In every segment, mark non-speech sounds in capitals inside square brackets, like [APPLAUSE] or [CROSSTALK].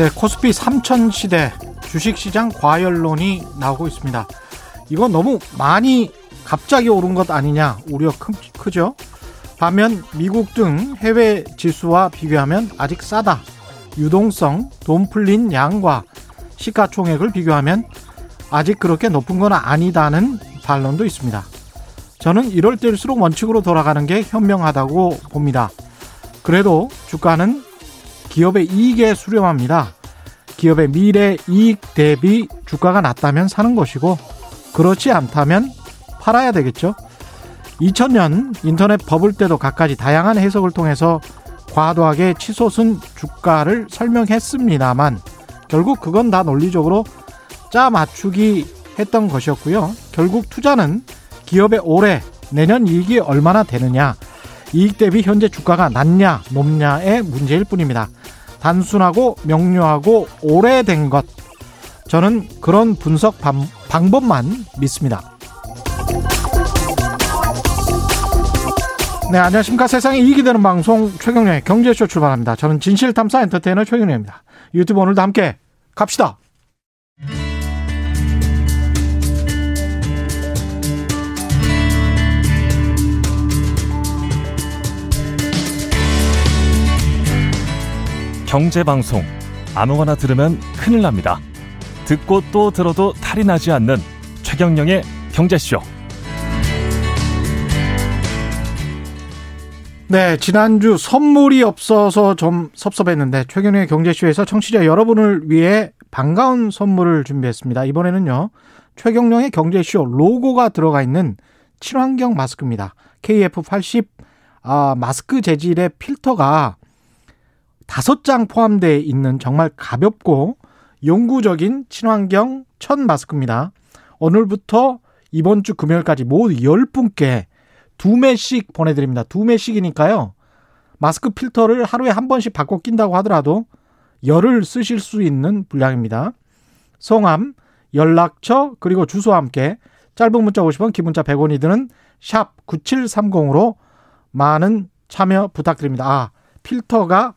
네, 코스피 3천 시대 주식시장 과열론이 나오고 있습니다. 이거 너무 많이 갑자기 오른 것 아니냐 우려 크, 죠 반면 미국 등 해외 지수와 비교하면 아직 싸다. 유동성, 돈 풀린 양과 시가총액을 비교하면 아직 그렇게 높은 건 아니다는 반론도 있습니다. 저는 이럴 때일수록 원칙으로 돌아가는 게 현명하다고 봅니다. 그래도 주가는 기업의 이익에 수렴합니다. 기업의 미래 이익 대비 주가가 낮다면 사는 것이고 그렇지 않다면 팔아야 되겠죠. 2000년 인터넷 버블 때도 갖가지 다양한 해석을 통해서 과도하게 치솟은 주가를 설명했습니다만 결국 그건 다 논리적으로 짜 맞추기 했던 것이었고요. 결국 투자는 기업의 올해 내년 이익이 얼마나 되느냐 이익 대비 현재 주가가 낮냐 높냐의 문제일 뿐입니다. 단순하고 명료하고 오래된 것. 저는 그런 분석 방법만 믿습니다. 네, 안녕하십니까. 세상에 이익이 되는 방송 최경련의 경제쇼 출발합니다. 저는 진실탐사 엔터테이너 최경련입니다. 유튜브 오늘도 함께 갑시다. 경제방송 아무거나 들으면 큰일 납니다. 듣고 또 들어도 탈이 나지 않는 최경령의 경제쇼. 네, 지난주 선물이 없어서 좀 섭섭했는데 최경영의 경제쇼에서 청취자 여러분을 위해 반가운 선물을 준비했습니다. 이번에는요. 최경령의 경제쇼 로고가 들어가 있는 친환경 마스크입니다. KF80 아, 마스크 재질의 필터가 다섯 장 포함되어 있는 정말 가볍고 영구적인 친환경 천 마스크입니다. 오늘부터 이번 주 금요일까지 모두 10분께 두 매씩 보내드립니다. 두 매씩이니까요. 마스크 필터를 하루에 한 번씩 바꿔 낀다고 하더라도 열을 쓰실 수 있는 분량입니다. 성함, 연락처, 그리고 주소와 함께 짧은 문자 50원, 긴 문자 100원이 드는 샵 9730으로 많은 참여 부탁드립니다. 아, 필터가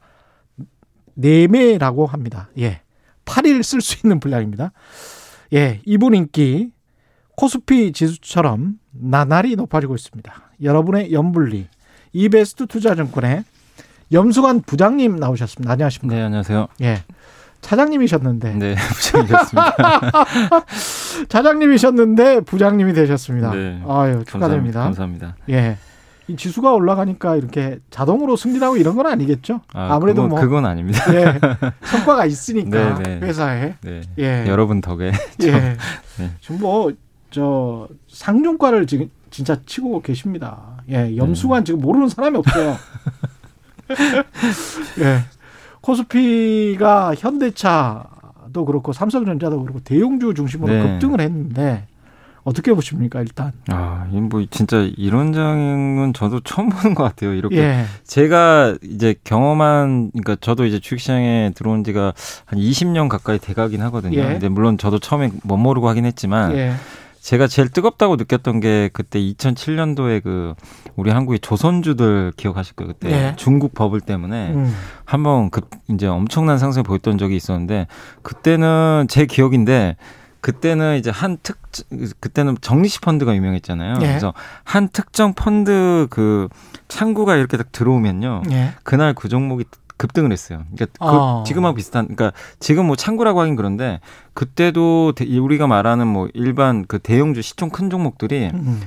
4매라고 합니다. 예. 8일 쓸 수 있는 분량입니다. 예. 이분 인기 코스피 지수처럼 나날이 높아지고 있습니다. 여러분의 연불리 이베스트 투자증권의 염수관 부장님 나오셨습니다. 안녕하십니까? 네, 안녕하세요. 예. 차장님이셨는데. 네, 부장님이셨습니다. [LAUGHS] 차장님이셨는데 부장님이 되셨습니다. 네. 아유, 축하드립니다. 감사합니다. 예. 이 지수가 올라가니까 이렇게 자동으로 승진하고 이런 건 아니겠죠? 아, 무래도 뭐 그건 아닙니다. 예, [LAUGHS] 성과가 있으니까 네, 네. 회사에. 네. 예. 여러분 덕에. [LAUGHS] 예. 네. 지금 뭐 저 상종과를 지금 진짜 치고 계십니다. 예, 염수관 네. 지금 모르는 사람이 없어요. [LAUGHS] 예. 코스피가 현대차도 그렇고 삼성전자도 그렇고 대형주 중심으로 네. 급등을 했는데 어떻게 보십니까 일단? 아, 뭐 진짜 이런 장은 저도 처음 보는 것 같아요. 이렇게 예. 제가 이제 경험한, 그러니까 저도 이제 주식시장에 들어온 지가 한 20년 가까이 돼가긴 하거든요. 예. 근데 물론 저도 처음에 못 모르고 하긴 했지만. 예. 제가 제일 뜨겁다고 느꼈던 게 그때 2007년도에 그 우리 한국의 조선주들 기억하실 거예요. 그때 예. 중국 버블 때문에 음. 한번 그 이제 엄청난 상승을 보였던 적이 있었는데 그때는 제 기억인데 그때는 이제 한 특, 그때는 정리식 펀드가 유명했잖아요. 예. 그래서 한 특정 펀드 그 창구가 이렇게 딱 들어오면요. 예. 그날 그 종목이 급등을 했어요. 그러니까 그 어. 지금하고 비슷한, 그러니까 지금 뭐 창구라고 하긴 그런데 그때도 우리가 말하는 뭐 일반 그 대형주 시총 큰 종목들이 음.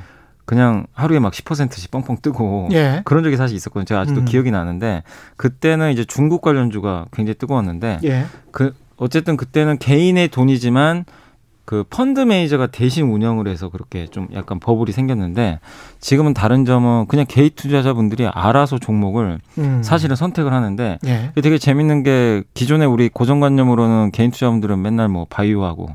그냥 하루에 막 10%씩 뻥뻥 뜨고 예. 그런 적이 사실 있었거든요. 제가 아직도 음. 기억이 나는데 그때는 이제 중국 관련주가 굉장히 뜨거웠는데 예. 그 어쨌든 그때는 개인의 돈이지만 그 펀드 매니저가 대신 운영을 해서 그렇게 좀 약간 버블이 생겼는데 지금은 다른 점은 그냥 개인 투자자분들이 알아서 종목을 음. 사실은 선택을 하는데 예. 되게 재밌는 게 기존에 우리 고정관념으로는 개인 투자분들은 맨날 뭐 바이오하고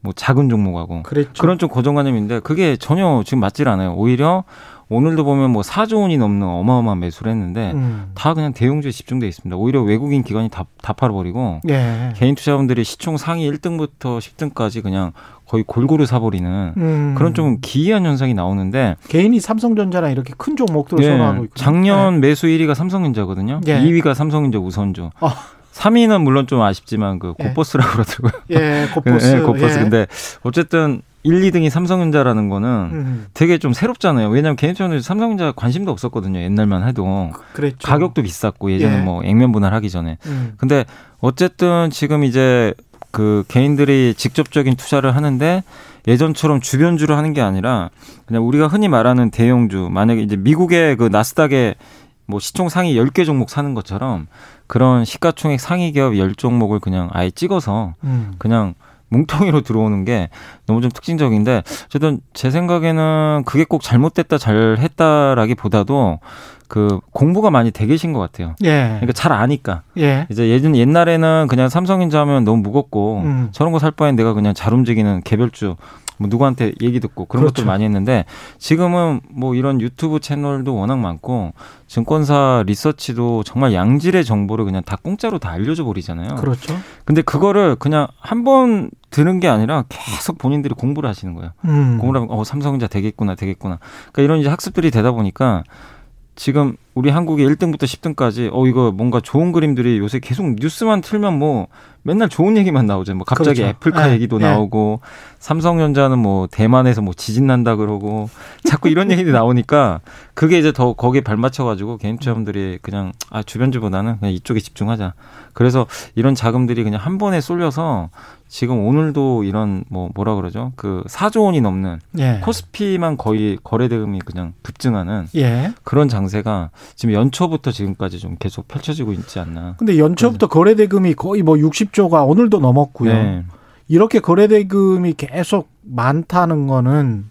뭐 작은 종목하고 그랬죠. 그런 좀 고정관념인데 그게 전혀 지금 맞질 않아요. 오히려 오늘도 보면 뭐 4조 원이 넘는 어마어마한 매수를 했는데 음. 다 그냥 대형주에 집중돼 있습니다. 오히려 외국인 기관이 다, 다 팔아버리고 예. 개인 투자분들이 시총 상위 1등부터 10등까지 그냥 거의 골고루 사버리는 음. 그런 좀 기이한 현상이 나오는데 개인이 삼성전자나 이렇게 큰 종목들을 예. 선호하고 있고 작년 네. 매수 1위가 삼성전자거든요. 예. 2위가 삼성전자 우선주. 어. 3위는 물론 좀 아쉽지만 그 예. 고버스라고 예. [LAUGHS] 그러더라고요. 예, 고버스. 예, 고버스. 예. 근데 어쨌든 1, 2등이 삼성전자라는 거는 음. 되게 좀 새롭잖아요. 왜냐하면 개인적으로 삼성전자 관심도 없었거든요. 옛날만 해도. 그랬죠. 가격도 비쌌고 예전에 예. 뭐 액면 분할하기 전에. 음. 근데 어쨌든 지금 이제 그 개인들이 직접적인 투자를 하는데 예전처럼 주변주로 하는 게 아니라 그냥 우리가 흔히 말하는 대형주 만약에 이제 미국의 그 나스닥에 뭐 시총 상위 10개 종목 사는 것처럼 그런 시가총액 상위 기업 10종목을 그냥 아예 찍어서 음. 그냥 뭉텅이로 들어오는 게 너무 좀 특징적인데 어쨌든 제 생각에는 그게 꼭 잘못됐다 잘했다라기보다도 그 공부가 많이 되 계신 것 같아요. 예. 그러니까 잘 아니까. 예. 이제 예전 옛날에는 그냥 삼성인자 하면 너무 무겁고 음. 저런 거 살 바엔 내가 그냥 잘 움직이는 개별주 뭐 누구한테 얘기 듣고 그런 그렇죠. 것들 많이 했는데 지금은 뭐 이런 유튜브 채널도 워낙 많고 증권사 리서치도 정말 양질의 정보를 그냥 다 공짜로 다 알려줘 버리잖아요. 그렇죠. 근데 그거를 그냥 한 번 드는 게 아니라 계속 본인들이 공부를 하시는 거예요. 음. 공부를 하면 어 삼성전자 되겠구나 되겠구나. 그러니까 이런 이제 학습들이 되다 보니까 지금 우리 한국의 1등부터 10등까지 어 이거 뭔가 좋은 그림들이 요새 계속 뉴스만 틀면 뭐 맨날 좋은 얘기만 나오죠. 뭐 갑자기 그렇죠. 애플카 네. 얘기도 네. 나오고 삼성전자는 뭐 대만에서 뭐 지진 난다 그러고 자꾸 이런 [LAUGHS] 얘기들이 나오니까 그게 이제 더 거기에 발맞춰 가지고 개인 투자자분들이 그냥 아 주변주보다는 그냥 이쪽에 집중하자. 그래서 이런 자금들이 그냥 한 번에 쏠려서 지금 오늘도 이런 뭐 뭐라 그러죠? 그 4조 원이 넘는 예. 코스피만 거의 거래 대금이 그냥 급증하는 예. 그런 장세가 지금 연초부터 지금까지 좀 계속 펼쳐지고 있지 않나. 근데 연초부터 그런. 거래 대금이 거의 뭐 60조가 오늘도 넘었고요. 네. 이렇게 거래 대금이 계속 많다는 거는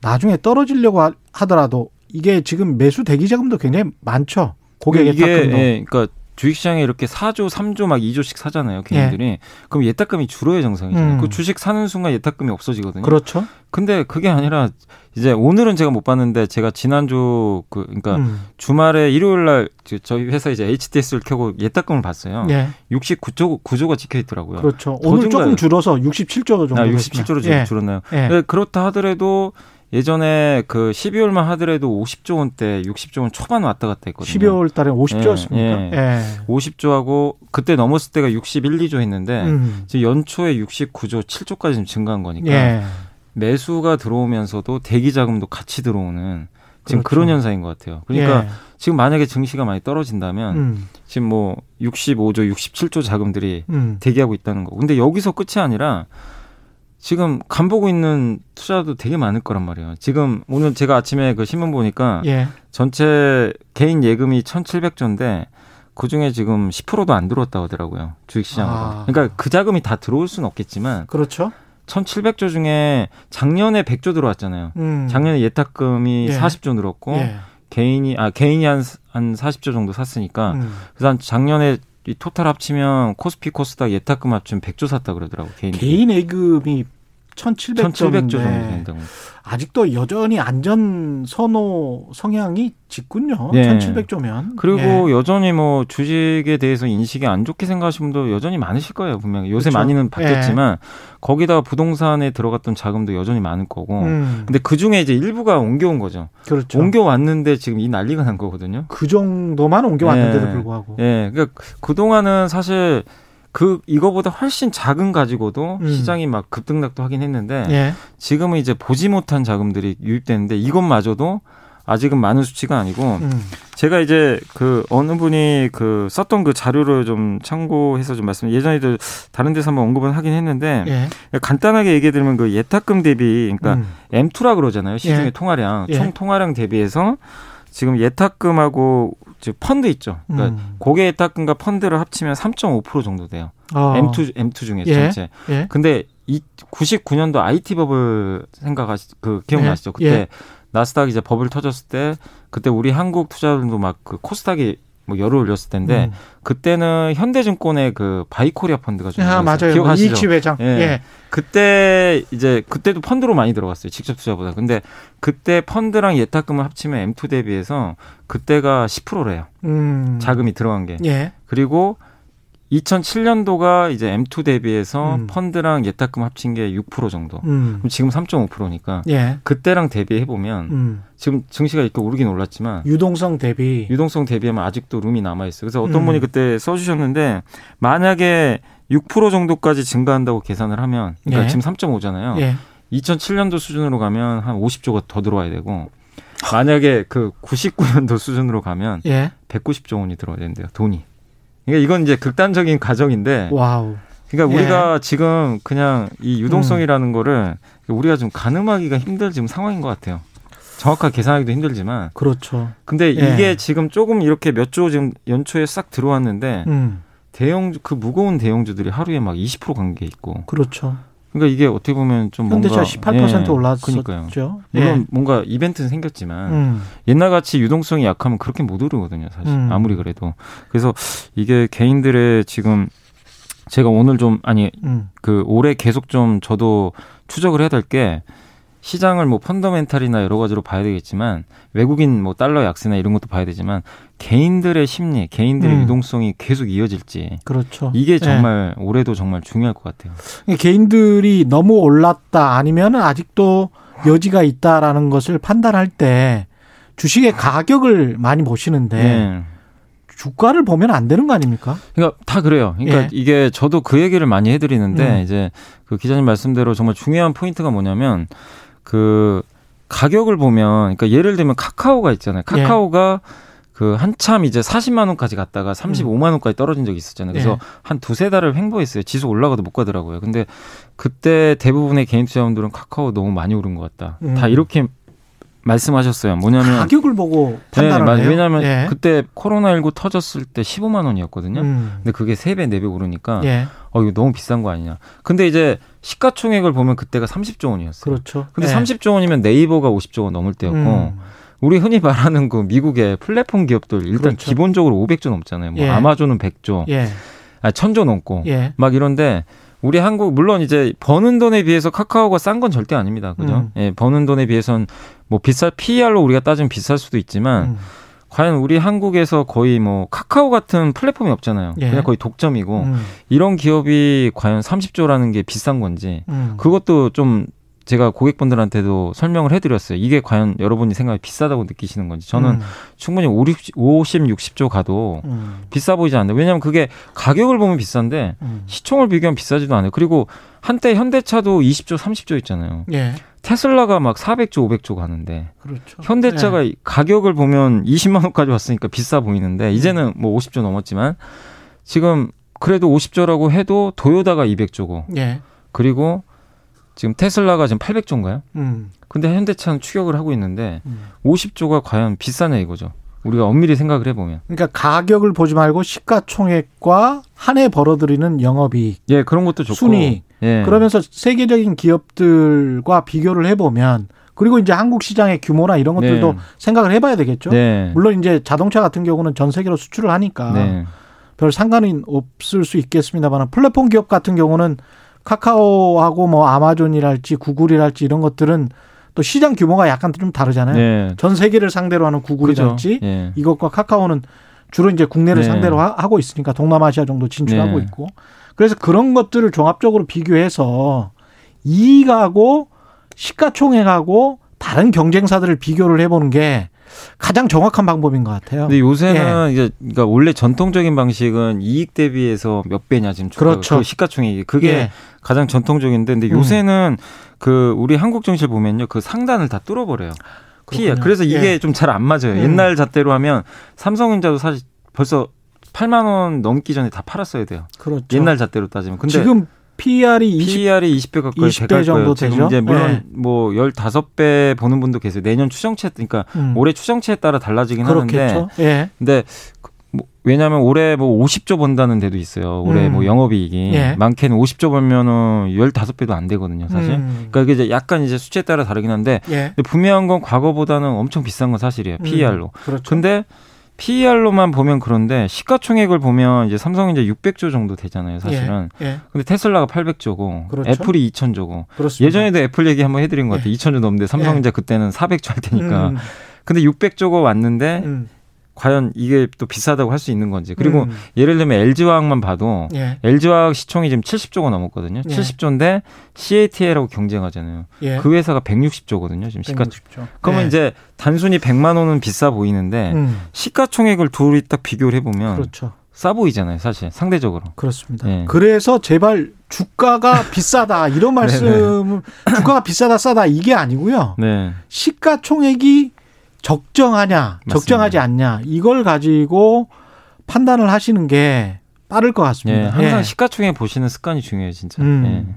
나중에 떨어지려고 하더라도 이게 지금 매수 대기 자금도 굉장히 많죠. 고객 예탁금도. 예, 그러니까 주식시장에 이렇게 4조, 3조 막 2조씩 사잖아요, 개인들이. 예. 그럼 예탁금이 줄어야 정상이잖아요. 음. 그 주식 사는 순간 예탁금이 없어지거든요. 그렇죠. 근데 그게 아니라 이제 오늘은 제가 못 봤는데 제가 지난주 그 그러니까 음. 주말에 일요일 날 저희 회사 이제 HDS를 켜고 예탁금을 봤어요. 예. 69조 9조가 찍혀 있더라고요. 그렇죠. 오늘 조금 줄어서 67조 정도. 아, 67조로 예. 줄었나요? 예. 그렇다 하더라도 예전에 그 12월만 하더라도 50조 원대, 60조 원 초반 왔다 갔다 했거든요. 12월 달에 50조였습니까? 예, 예. 예. 50조하고 그때 넘었을 때가 61, 2조 했는데 음. 지금 연초에 69조, 7조까지 좀 증가한 거니까 예. 매수가 들어오면서도 대기 자금도 같이 들어오는 지금 그렇죠. 그런 현상인 것 같아요. 그러니까 예. 지금 만약에 증시가 많이 떨어진다면 음. 지금 뭐 65조, 67조 자금들이 음. 대기하고 있다는 거. 근데 여기서 끝이 아니라 지금 간 보고 있는 투자도 되게 많을 거란 말이에요. 지금 오늘 제가 아침에 그 신문 보니까 예. 전체 개인 예금이 1,700조인데 그 중에 지금 10%도 안 들어왔다고 하더라고요. 주식시장으로. 아. 그러니까 그 자금이 다 들어올 수는 없겠지만. 그렇죠. 1,700조 중에 작년에 100조 들어왔잖아요. 음. 작년에 예탁금이 예. 40조 늘었고 예. 개인이 아 개인이 한한 40조 정도 샀으니까 음. 그래서 작년에 이 토탈 합치면 코스피 코스닥 예탁금 합치면 100조 샀다 그러더라고 개인. 개인 예금이 1,700조 1,700조 정도 된다고. 아직도 여전히 안전 선호 성향이 짙군요. 네. 1,700조면. 그리고 예. 여전히 뭐 주식에 대해서 인식이 안 좋게 생각하시는 분도 여전히 많으실 거예요. 분명히. 요새 그렇죠. 많이는 바뀌었지만 예. 거기다가 부동산에 들어갔던 자금도 여전히 많을 거고. 음. 근데 그 중에 이제 일부가 옮겨온 거죠. 그렇죠. 옮겨왔는데 지금 이 난리가 난 거거든요. 그 정도만 옮겨왔는데도 예. 불구하고. 예. 그러니까 그동안은 사실 그 이거보다 훨씬 작은 가지고도 음. 시장이 막 급등락도 하긴 했는데 예. 지금은 이제 보지 못한 자금들이 유입되는데 이것마저도 아직은 많은 수치가 아니고 음. 제가 이제 그 어느 분이 그 썼던 그 자료를 좀 참고해서 좀 말씀 예전에도 다른 데서 한번 언급은 하긴 했는데 예. 간단하게 얘기해 드리면 그 예탁금 대비 그러니까 음. M2라 그러잖아요 시중의 예. 통화량 총 예. 통화량 대비해서 지금 예탁금하고 즉 펀드 있죠. 그러니까 음. 고객 예탁금과 펀드를 합치면 3.5% 정도 돼요. 어. M2 M2 중에 예. 전체. 예. 근데 이 99년도 IT 버블 생각하시 그 기억나시죠? 예. 그때 예. 나스닥 이제 버블 터졌을 때 그때 우리 한국 투자들도 막 그 코스닥이 뭐 열을 올렸을 텐데 음. 그때는 현대증권의 그 바이코리아 펀드가 좀 아, 맞아요. 기억하시죠? 이익치 회장. 예. 예. 그때 이제 그때도 펀드로 많이 들어갔어요. 직접 투자보다. 근데 그때 펀드랑 예탁금을 합치면 M2 대비해서 그때가 10%래요. 음. 자금이 들어간 게. 예. 그리고 2007년도가 이제 M2 대비해서 음. 펀드랑 예탁금 합친 게 6% 정도. 음. 그럼 지금 3.5%니까 예. 그때랑 대비해 보면 음. 지금 증시가 이렇게 오르긴 올랐지만 유동성 대비 유동성 대비하면 아직도 룸이 남아 있어요. 그래서 어떤 음. 분이 그때 써 주셨는데 만약에 6% 정도까지 증가한다고 계산을 하면 그러니까 예. 지금 3.5잖아요. 예. 2007년도 수준으로 가면 한 50조가 더 들어와야 되고 만약에 그 99년도 수준으로 가면 예. 190조 원이 들어야 된대요. 돈이. 그러니까 이건 이제 극단적인 가정인데. wow. 그러니까 우리가 예. 지금 그냥 이 유동성이라는 음. 거를 우리가 좀 가늠하기가 힘들 지금 상황인 것 같아요. 정확하게 계산하기도 힘들지만. 그렇죠. 근데 예. 이게 지금 조금 이렇게 몇 조 지금 연초에 싹 들어왔는데 음. 대형주 그 무거운 대형주들이 하루에 막 20%간 게 있고. 그렇죠. 그러니까 이게 어떻게 보면 좀 현대차 뭔가 18% 예, 올랐었죠. 물론 예. 뭔가 이벤트는 생겼지만 음. 옛날 같이 유동성이 약하면 그렇게 못 오르거든요, 사실. 음. 아무리 그래도. 그래서 이게 개인들의 지금 제가 오늘 좀 아니 음. 그 올해 계속 좀 저도 추적을 해야 될 게 시장을 뭐 펀더멘탈이나 여러 가지로 봐야 되겠지만 외국인 뭐 달러 약세나 이런 것도 봐야 되지만 개인들의 심리, 개인들의 음. 유동성이 계속 이어질지. 그렇죠. 이게 네. 정말 네. 올해도 정말 중요할 것 같아요. 개인들이 너무 올랐다 아니면 아직도 여지가 있다라는 것을 판단할 때 주식의 가격을 많이 보시는데 네. 주가를 보면 안 되는 거 아닙니까? 그러니까 다 그래요. 그러니까 예. 이게 저도 그 얘기를 많이 해드리는데 음. 이제 그 기자님 말씀대로 정말 중요한 포인트가 뭐냐면 그 가격을 보면 그러니까 예를 들면 카카오가 있잖아요. 카카오가 예. 그 한참 이제 40만 원까지 갔다가 35만 원까지 떨어진 적이 있었잖아요. 그래서 예. 한 두세 달을 횡보했어요. 지수 올라가도 못 가더라고요. 근데 그때 대부분의 개인 투자원들은 카카오 너무 많이 오른 것 같다. 음. 다 이렇게 말씀하셨어요. 뭐냐면 가격을 보고 판단을 네, 왜냐하면 예. 그때 코로나 19 터졌을 때 15만 원이었거든요. 음. 근데 그게 3배, 4배 오르니까 예. 어 이거 너무 비싼 거 아니냐. 근데 이제 시가총액을 보면 그때가 30조 원이었어요. 그렇죠. 근데 예. 30조 원이면 네이버가 50조 원 넘을 때였고 음. 우리 흔히 말하는 그 미국의 플랫폼 기업들 일단 그렇죠. 기본적으로 500조 넘잖아요. 뭐 예. 아마존은 100조, 예. 아, 1000조 넘고 예. 막 이런데 우리 한국 물론 이제 버는 돈에 비해서 카카오가 싼 건 절대 아닙니다. 그죠? 음. 예, 버는 돈에 비해선 뭐 비쌀 PER로 우리가 따지면 비쌀 수도 있지만 음. 과연 우리 한국에서 거의 뭐 카카오 같은 플랫폼이 없잖아요. 예. 그냥 거의 독점이고 음. 이런 기업이 과연 30조라는 게 비싼 건지 음. 그것도 좀 제가 고객분들한테도 설명을 해드렸어요. 이게 과연 여러분이 생각이 비싸다고 느끼시는 건지. 저는 음. 충분히 50, 50, 60조 가도 음. 비싸 보이지 않는데 왜냐하면 그게 가격을 보면 비싼데 음. 시총을 비교하면 비싸지도 않아요. 그리고 한때 현대차도 20조, 30조 있잖아요. 예. 테슬라가 막 400조, 500조 가는데 그렇죠. 현대차가 예. 가격을 보면 20만 원까지 왔으니까 비싸 보이는데 이제는 뭐 50조 넘었지만 지금 그래도 50조라고 해도 도요다가 200조고 예. 그리고 지금 테슬라가 지금 800조인가요? 음. 근데 현대차는 추격을 하고 있는데 음. 50조가 과연 비싸네 이거죠. 우리가 엄밀히 생각을 해보면. 그러니까 가격을 보지 말고 시가총액과 한 해 벌어들이는 영업이익. 예, 그런 것도 좋고. 순위. 예. 그러면서 세계적인 기업들과 비교를 해보면 그리고 이제 한국 시장의 규모나 이런 것들도 네. 생각을 해봐야 되겠죠. 네. 물론 이제 자동차 같은 경우는 전 세계로 수출을 하니까 네. 별 상관은 없을 수 있겠습니다만 플랫폼 기업 같은 경우는 카카오하고 뭐 아마존이랄지 구글이랄지 이런 것들은 또 시장 규모가 약간 좀 다르잖아요. 네. 전 세계를 상대로 하는 구글이랄지 네. 이것과 카카오는 주로 이제 국내를 네. 상대로 하, 고 있으니까 동남아시아 정도 진출하고 네. 있고 그래서 그런 것들을 종합적으로 비교해서 이익하고 시가총액하고 다른 경쟁사들을 비교를 해보는 게 가장 정확한 방법인 것 같아요. 근데 요새는 예. 이제 그러니까 원래 전통적인 방식은 이익 대비해서 몇 배냐 지금 그렇죠. 그 시가총액이 그게 예. 가장 전통적인데 근데 음. 요새는 음. 그 우리 한국 정실 보면요 그 상단을 다 뚫어버려요. 피해. 그래서 이게 예. 좀잘 안 맞아요. 음. 옛날 잣대로 하면 삼성전자도 사실 벌써 8만 원 넘기 전에 다 팔았어야 돼요. 그렇죠. 옛날 잣대로 따지면. 근데 지금 PER이 20, PER이 20배 가까이 20배 정도 되죠. 이제 물론 네. 뭐 15배 보는 분도 계세요. 내년 추정치 그러니까 음. 올해 추정치에 따라 달라지긴 그렇겠죠. 하는데. 예. 근데 뭐 왜냐하면 올해 뭐 50조 번다는 데도 있어요. 올해 음. 뭐 영업이익이 예. 많게는 50조 벌면은 15배도 안 되거든요, 사실. 음. 그러니까 이게 약간 이제 수치에 따라 다르긴 한데 예. 분명한 건 과거보다는 엄청 비싼 건 사실이에요. PER로. 음. 그렇죠. 근데 PER로만 보면 그런데 시가총액을 보면 이제 삼성이 이제 600조 정도 되잖아요, 사실은. 예, 예. 근데 테슬라가 800조고 그렇죠? 애플이 2,000조고. 그렇습니다. 예전에도 애플 얘기 한번 해 드린 것 같아요. 예. 2,000조 넘는데 삼성전자 예. 그때는 400조 할 테니까. 음. 근데 600조가 왔는데 음. 과연 이게 또 비싸다고 할 수 있는 건지. 그리고 음. 예를 들면 LG화학만 봐도 예. LG화학 시총이 지금 70조가 넘었거든요. 예. 70조인데 CATL하고 경쟁하잖아요. 예. 그 회사가 160조거든요. 지금 시가총. 160조. 그러면 예. 이제 단순히 100만 원은 비싸 보이는데 음. 시가총액을 둘이 딱 비교를 해보면 그렇죠. 싸 보이잖아요, 사실 상대적으로. 그렇습니다. 예. 그래서 제발 주가가 [LAUGHS] 비싸다 이런 말씀, 주가가 비싸다 싸다 이게 아니고요. 네. 시가총액이 적정하냐, 맞습니다. 적정하지 않냐 이걸 가지고 판단을 하시는 게 빠를 것 같습니다. 예, 항상 예. 시가총액 보시는 습관이 중요해요, 진짜. 음, 예.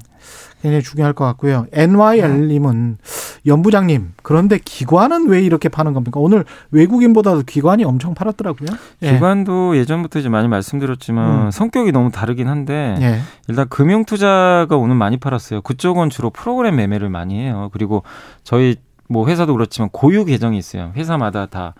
굉장히 중요할 것 같고요. NYL님은 연부장님 그런데 기관은 왜 이렇게 파는 겁니까? 오늘 외국인보다도 기관이 엄청 팔았더라고요. 예. 기관도 예전부터 이제 많이 말씀드렸지만 음. 성격이 너무 다르긴 한데 예. 일단 금융 투자가 오늘 많이 팔았어요. 그쪽은 주로 프로그램 매매를 많이 해요. 그리고 저희 뭐 회사도 그렇지만 고유 계정이 있어요. 회사마다 다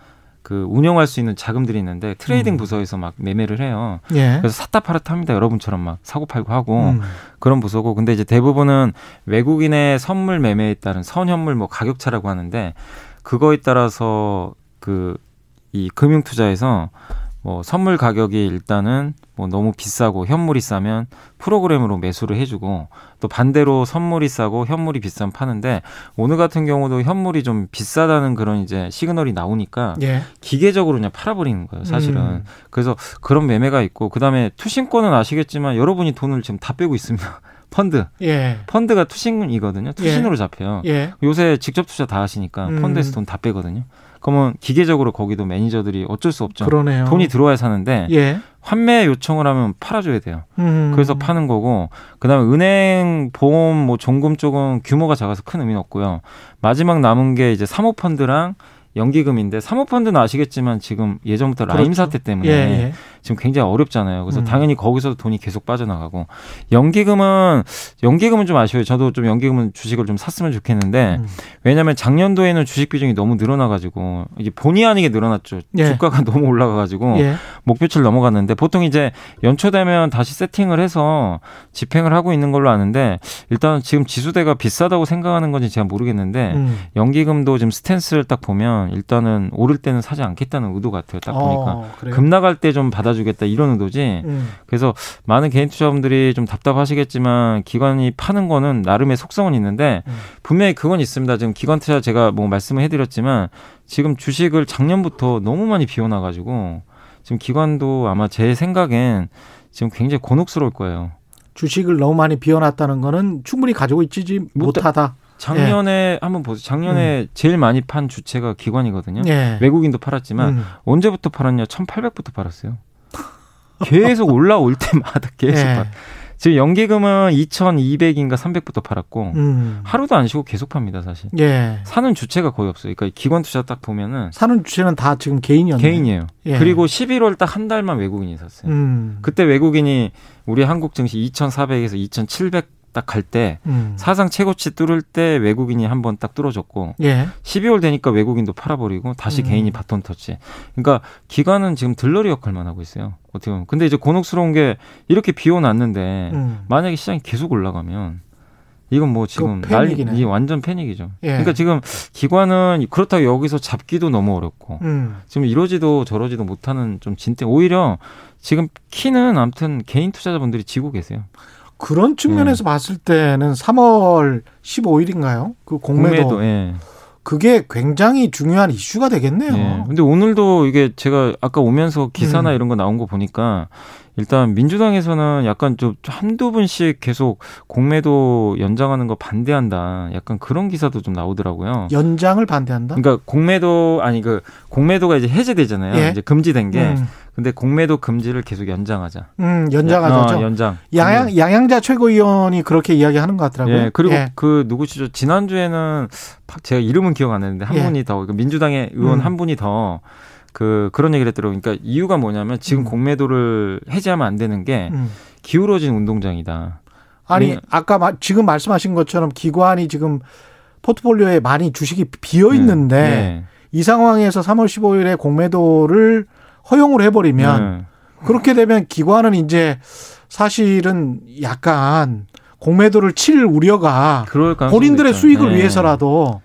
그 운영할 수 있는 자금들이 있는데 trading 음. 부서에서 막 매매를 해요. 예. 그래서 샀다 팔았다 합니다. 여러분처럼 막 사고 팔고 하고 음. 그런 부서고 근데 이제 대부분은 외국인의 선물 매매에 따른 선현물 뭐 가격 차라고 하는데 그거에 따라서 그 이 금융 투자에서 뭐 선물 가격이 일단은 뭐 너무 비싸고 현물이 싸면 프로그램으로 매수를 해주고 또 반대로 선물이 싸고 현물이 비싸면 파는데 오늘 같은 경우도 현물이 좀 비싸다는 그런 이제 시그널이 나오니까 예. 기계적으로 그냥 팔아버리는 거예요 사실은 음. 그래서 그런 매매가 있고 그다음에 투신권은 아시겠지만 여러분이 돈을 지금 다 빼고 있습니다. [LAUGHS] 펀드. 예. 펀드가 투신이거든요. 투신으로 예. 잡혀요. 예. 요새 직접 투자 다 하시니까 음. 펀드에서 돈 다 빼거든요. 그러면 기계적으로 거기도 매니저들이 어쩔 수 없죠. 그러네요. 돈이 들어와야 사는데 예. 환매 요청을 하면 팔아줘야 돼요. 음. 그래서 파는 거고 그다음에 은행 보험 뭐 종금 쪽은 규모가 작아서 큰 의미는 없고요. 마지막 남은 게 이제 사모펀드랑 연기금인데 사모펀드는 아시겠지만 지금 예전부터 라임 그렇죠. 사태 때문에 예, 예. 지금 굉장히 어렵잖아요. 그래서 음. 당연히 거기서도 돈이 계속 빠져나가고 연기금은 연기금은 좀 아쉬워요. 저도 좀 연기금은 주식을 좀 샀으면 좋겠는데 음. 왜냐하면 작년도에는 주식 비중이 너무 늘어나가지고 이게 본의 아니게 늘어났죠. 예. 주가가 [LAUGHS] 너무 올라가가지고 예. 목표치를 넘어갔는데 보통 이제 연초 되면 다시 세팅을 해서 집행을 하고 있는 걸로 아는데 일단 지금 지수대가 비싸다고 생각하는 건지 제가 모르겠는데 음. 연기금도 지금 스탠스를 딱 보면 일단은 오를 때는 사지 않겠다는 의도 같아요. 딱 보니까 어, 금 나갈 때 좀 받아주겠다 이런 의도지. 음. 그래서 많은 개인 투자분들이 좀 답답하시겠지만 기관이 파는 거는 나름의 속성은 있는데 음. 분명히 그건 있습니다. 지금 기관 투자 제가 뭐 말씀을 해드렸지만 지금 주식을 작년부터 너무 많이 비워놔가지고 지금 기관도 아마 제 생각엔 지금 굉장히 곤혹스러울 거예요. 주식을 너무 많이 비워놨다는 거는 충분히 가지고 있지 못하다. 작년에 예. 한번 보세요. 작년에 음. 제일 많이 판 주체가 기관이거든요. 예. 외국인도 팔았지만 음. 언제부터 팔았냐? 1,800부터 팔았어요. 계속 올라올 때마다 계속 예. 팔. 지금 연기금은 2,200인가 300부터 팔았고 음. 하루도 안 쉬고 계속 팝니다, 사실. 예. 사는 주체가 거의 없어요. 그러니까 기관 투자 딱 보면은 사는 주체는 다 지금 개인이었네요. 개인이에요. 예. 그리고 11월 딱 한 달만 외국인이 샀어요. 음. 그때 외국인이 우리 한국 증시 2,400에서 2,700 딱 갈때 음. 사상 최고치 뚫을 때 외국인이 한 번 딱 뚫어줬고 예. 12월 되니까 외국인도 팔아버리고 다시 음. 개인이 바톤 터치. 그러니까 기관은 지금 들러리 역할만 하고 있어요. 어떻게 보면. 근데 이제 곤혹스러운 게 이렇게 비워놨는데 음. 만약에 시장이 계속 올라가면 이건 뭐 지금 난리 완전 패닉이죠. 예. 그러니까 지금 기관은 그렇다고 여기서 잡기도 너무 어렵고 음. 지금 이러지도 저러지도 못하는 좀 진짜 오히려 지금 키는 아무튼 개인 투자자분들이 지고 계세요. 그런 측면에서 음. 봤을 때는 3월 15일인가요? 그 공매도, 공매도 예. 그게 굉장히 중요한 이슈가 되겠네요. 예. 근데 오늘도 이게 제가 아까 오면서 기사나 음. 이런 거 나온 거 보니까 일단 민주당에서는 약간 좀 한두 분씩 계속 공매도 연장하는 거 반대한다. 약간 그런 기사도 좀 나오더라고요. 연장을 반대한다? 그러니까 공매도 아니 그 공매도가 이제 해제되잖아요. 예? 이제 금지된 게. 음. 근데 공매도 금지를 계속 연장하자. 음, 연장하자. 어, 연장. 양양 양양자 최고위원이 그렇게 이야기하는 것 같더라고요. 예, 그리고 예. 그 누구시죠? 지난주에는 제가 이름은 기억 안 나는데 한 예. 분이 더그 민주당의 의원 음. 한 분이 더 그 그런 얘기를 했더라고요. 그러니까 이유가 뭐냐면 지금 음. 공매도를 해제하면 안 되는 게 음. 기울어진 운동장이다. 아니, 음. 아까 마, 지금 말씀하신 것처럼 기관이 지금 포트폴리오에 많이 주식이 비어 있는데 네. 네. 이 상황에서 3월 15일에 공매도를 허용을 해버리면 네. 그렇게 되면 기관은 이제 사실은 약간 공매도를 칠 우려가 본인들의 수익을 네. 위해서라도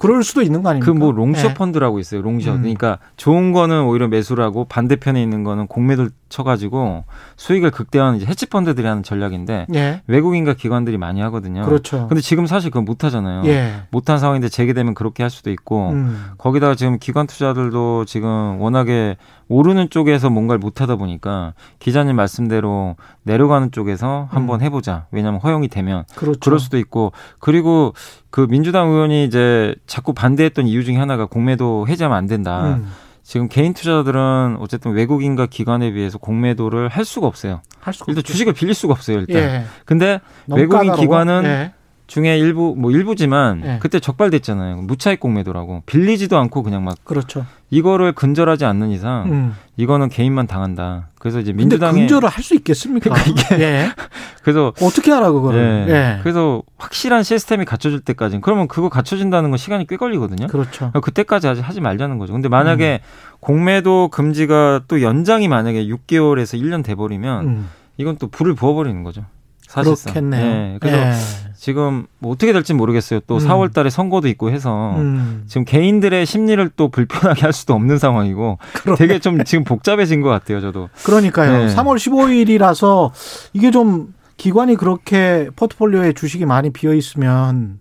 그럴 수도 있는 거 아닙니까? 그 뭐 롱숏 네. 펀드라고 있어요. 롱숏. 음. 그러니까 좋은 거는 오히려 매수를 하고 반대편에 있는 거는 공매도를 쳐가지고 수익을 극대화하는 이제 해치 펀드들이 하는 전략인데 예. 외국인과 기관들이 많이 하거든요. 그렇죠. 근데 지금 사실 그건 못 하잖아요. 예. 못한 상황인데 재개되면 그렇게 할 수도 있고 음. 거기다가 지금 기관 투자들도 지금 워낙에 오르는 쪽에서 뭔가를 못 하다 보니까 기자님 말씀대로 내려가는 쪽에서 한번 음. 해보자. 왜냐하면 허용이 되면 그렇죠. 그럴 수도 있고 그리고 그 민주당 의원이 이제 자꾸 반대했던 이유 중에 하나가 공매도 해제하면 안 된다. 음. 지금 개인 투자자들은 어쨌든 외국인과 기관에 비해서 공매도를 할 수가 없어요. 할 수가 일단 없죠. 주식을 빌릴 수가 없어요, 일단. 예. 근데 외국인 까다로워? 기관은 예. 중에 일부 뭐 일부지만 네. 그때 적발됐잖아요. 무차익 공매도라고 빌리지도 않고 그냥 막 그렇죠. 이거를 근절하지 않는 이상 음. 이거는 개인만 당한다. 그래서 이제 민주당이 근절을 할 수 있겠습니까? 그러니까 이게 예. [LAUGHS] 그래서 어떻게 하라 그거를? 예. 예. 그래서 확실한 시스템이 갖춰질 때까지는 그러면 그거 갖춰진다는 건 시간이 꽤 걸리거든요. 그렇죠. 그때까지 아직 하지 말자는 거죠. 근데 만약에 음. 공매도 금지가 또 연장이 만약에 6개월에서 1년 돼 버리면 음. 이건 또 불을 부어 버리는 거죠. 사실상. 그렇겠네요. 네. 그래서 예. 지금 뭐 어떻게 될지 모르겠어요. 또 음. 4월 달에 선거도 있고 해서 음. 지금 개인들의 심리를 또 불편하게 할 수도 없는 상황이고 그러네. 되게 좀 지금 복잡해진 것 같아요, 저도. 그러니까요. 네. 3월 15일이라서 이게 좀 기관이 그렇게 포트폴리오에 주식이 많이 비어 있으면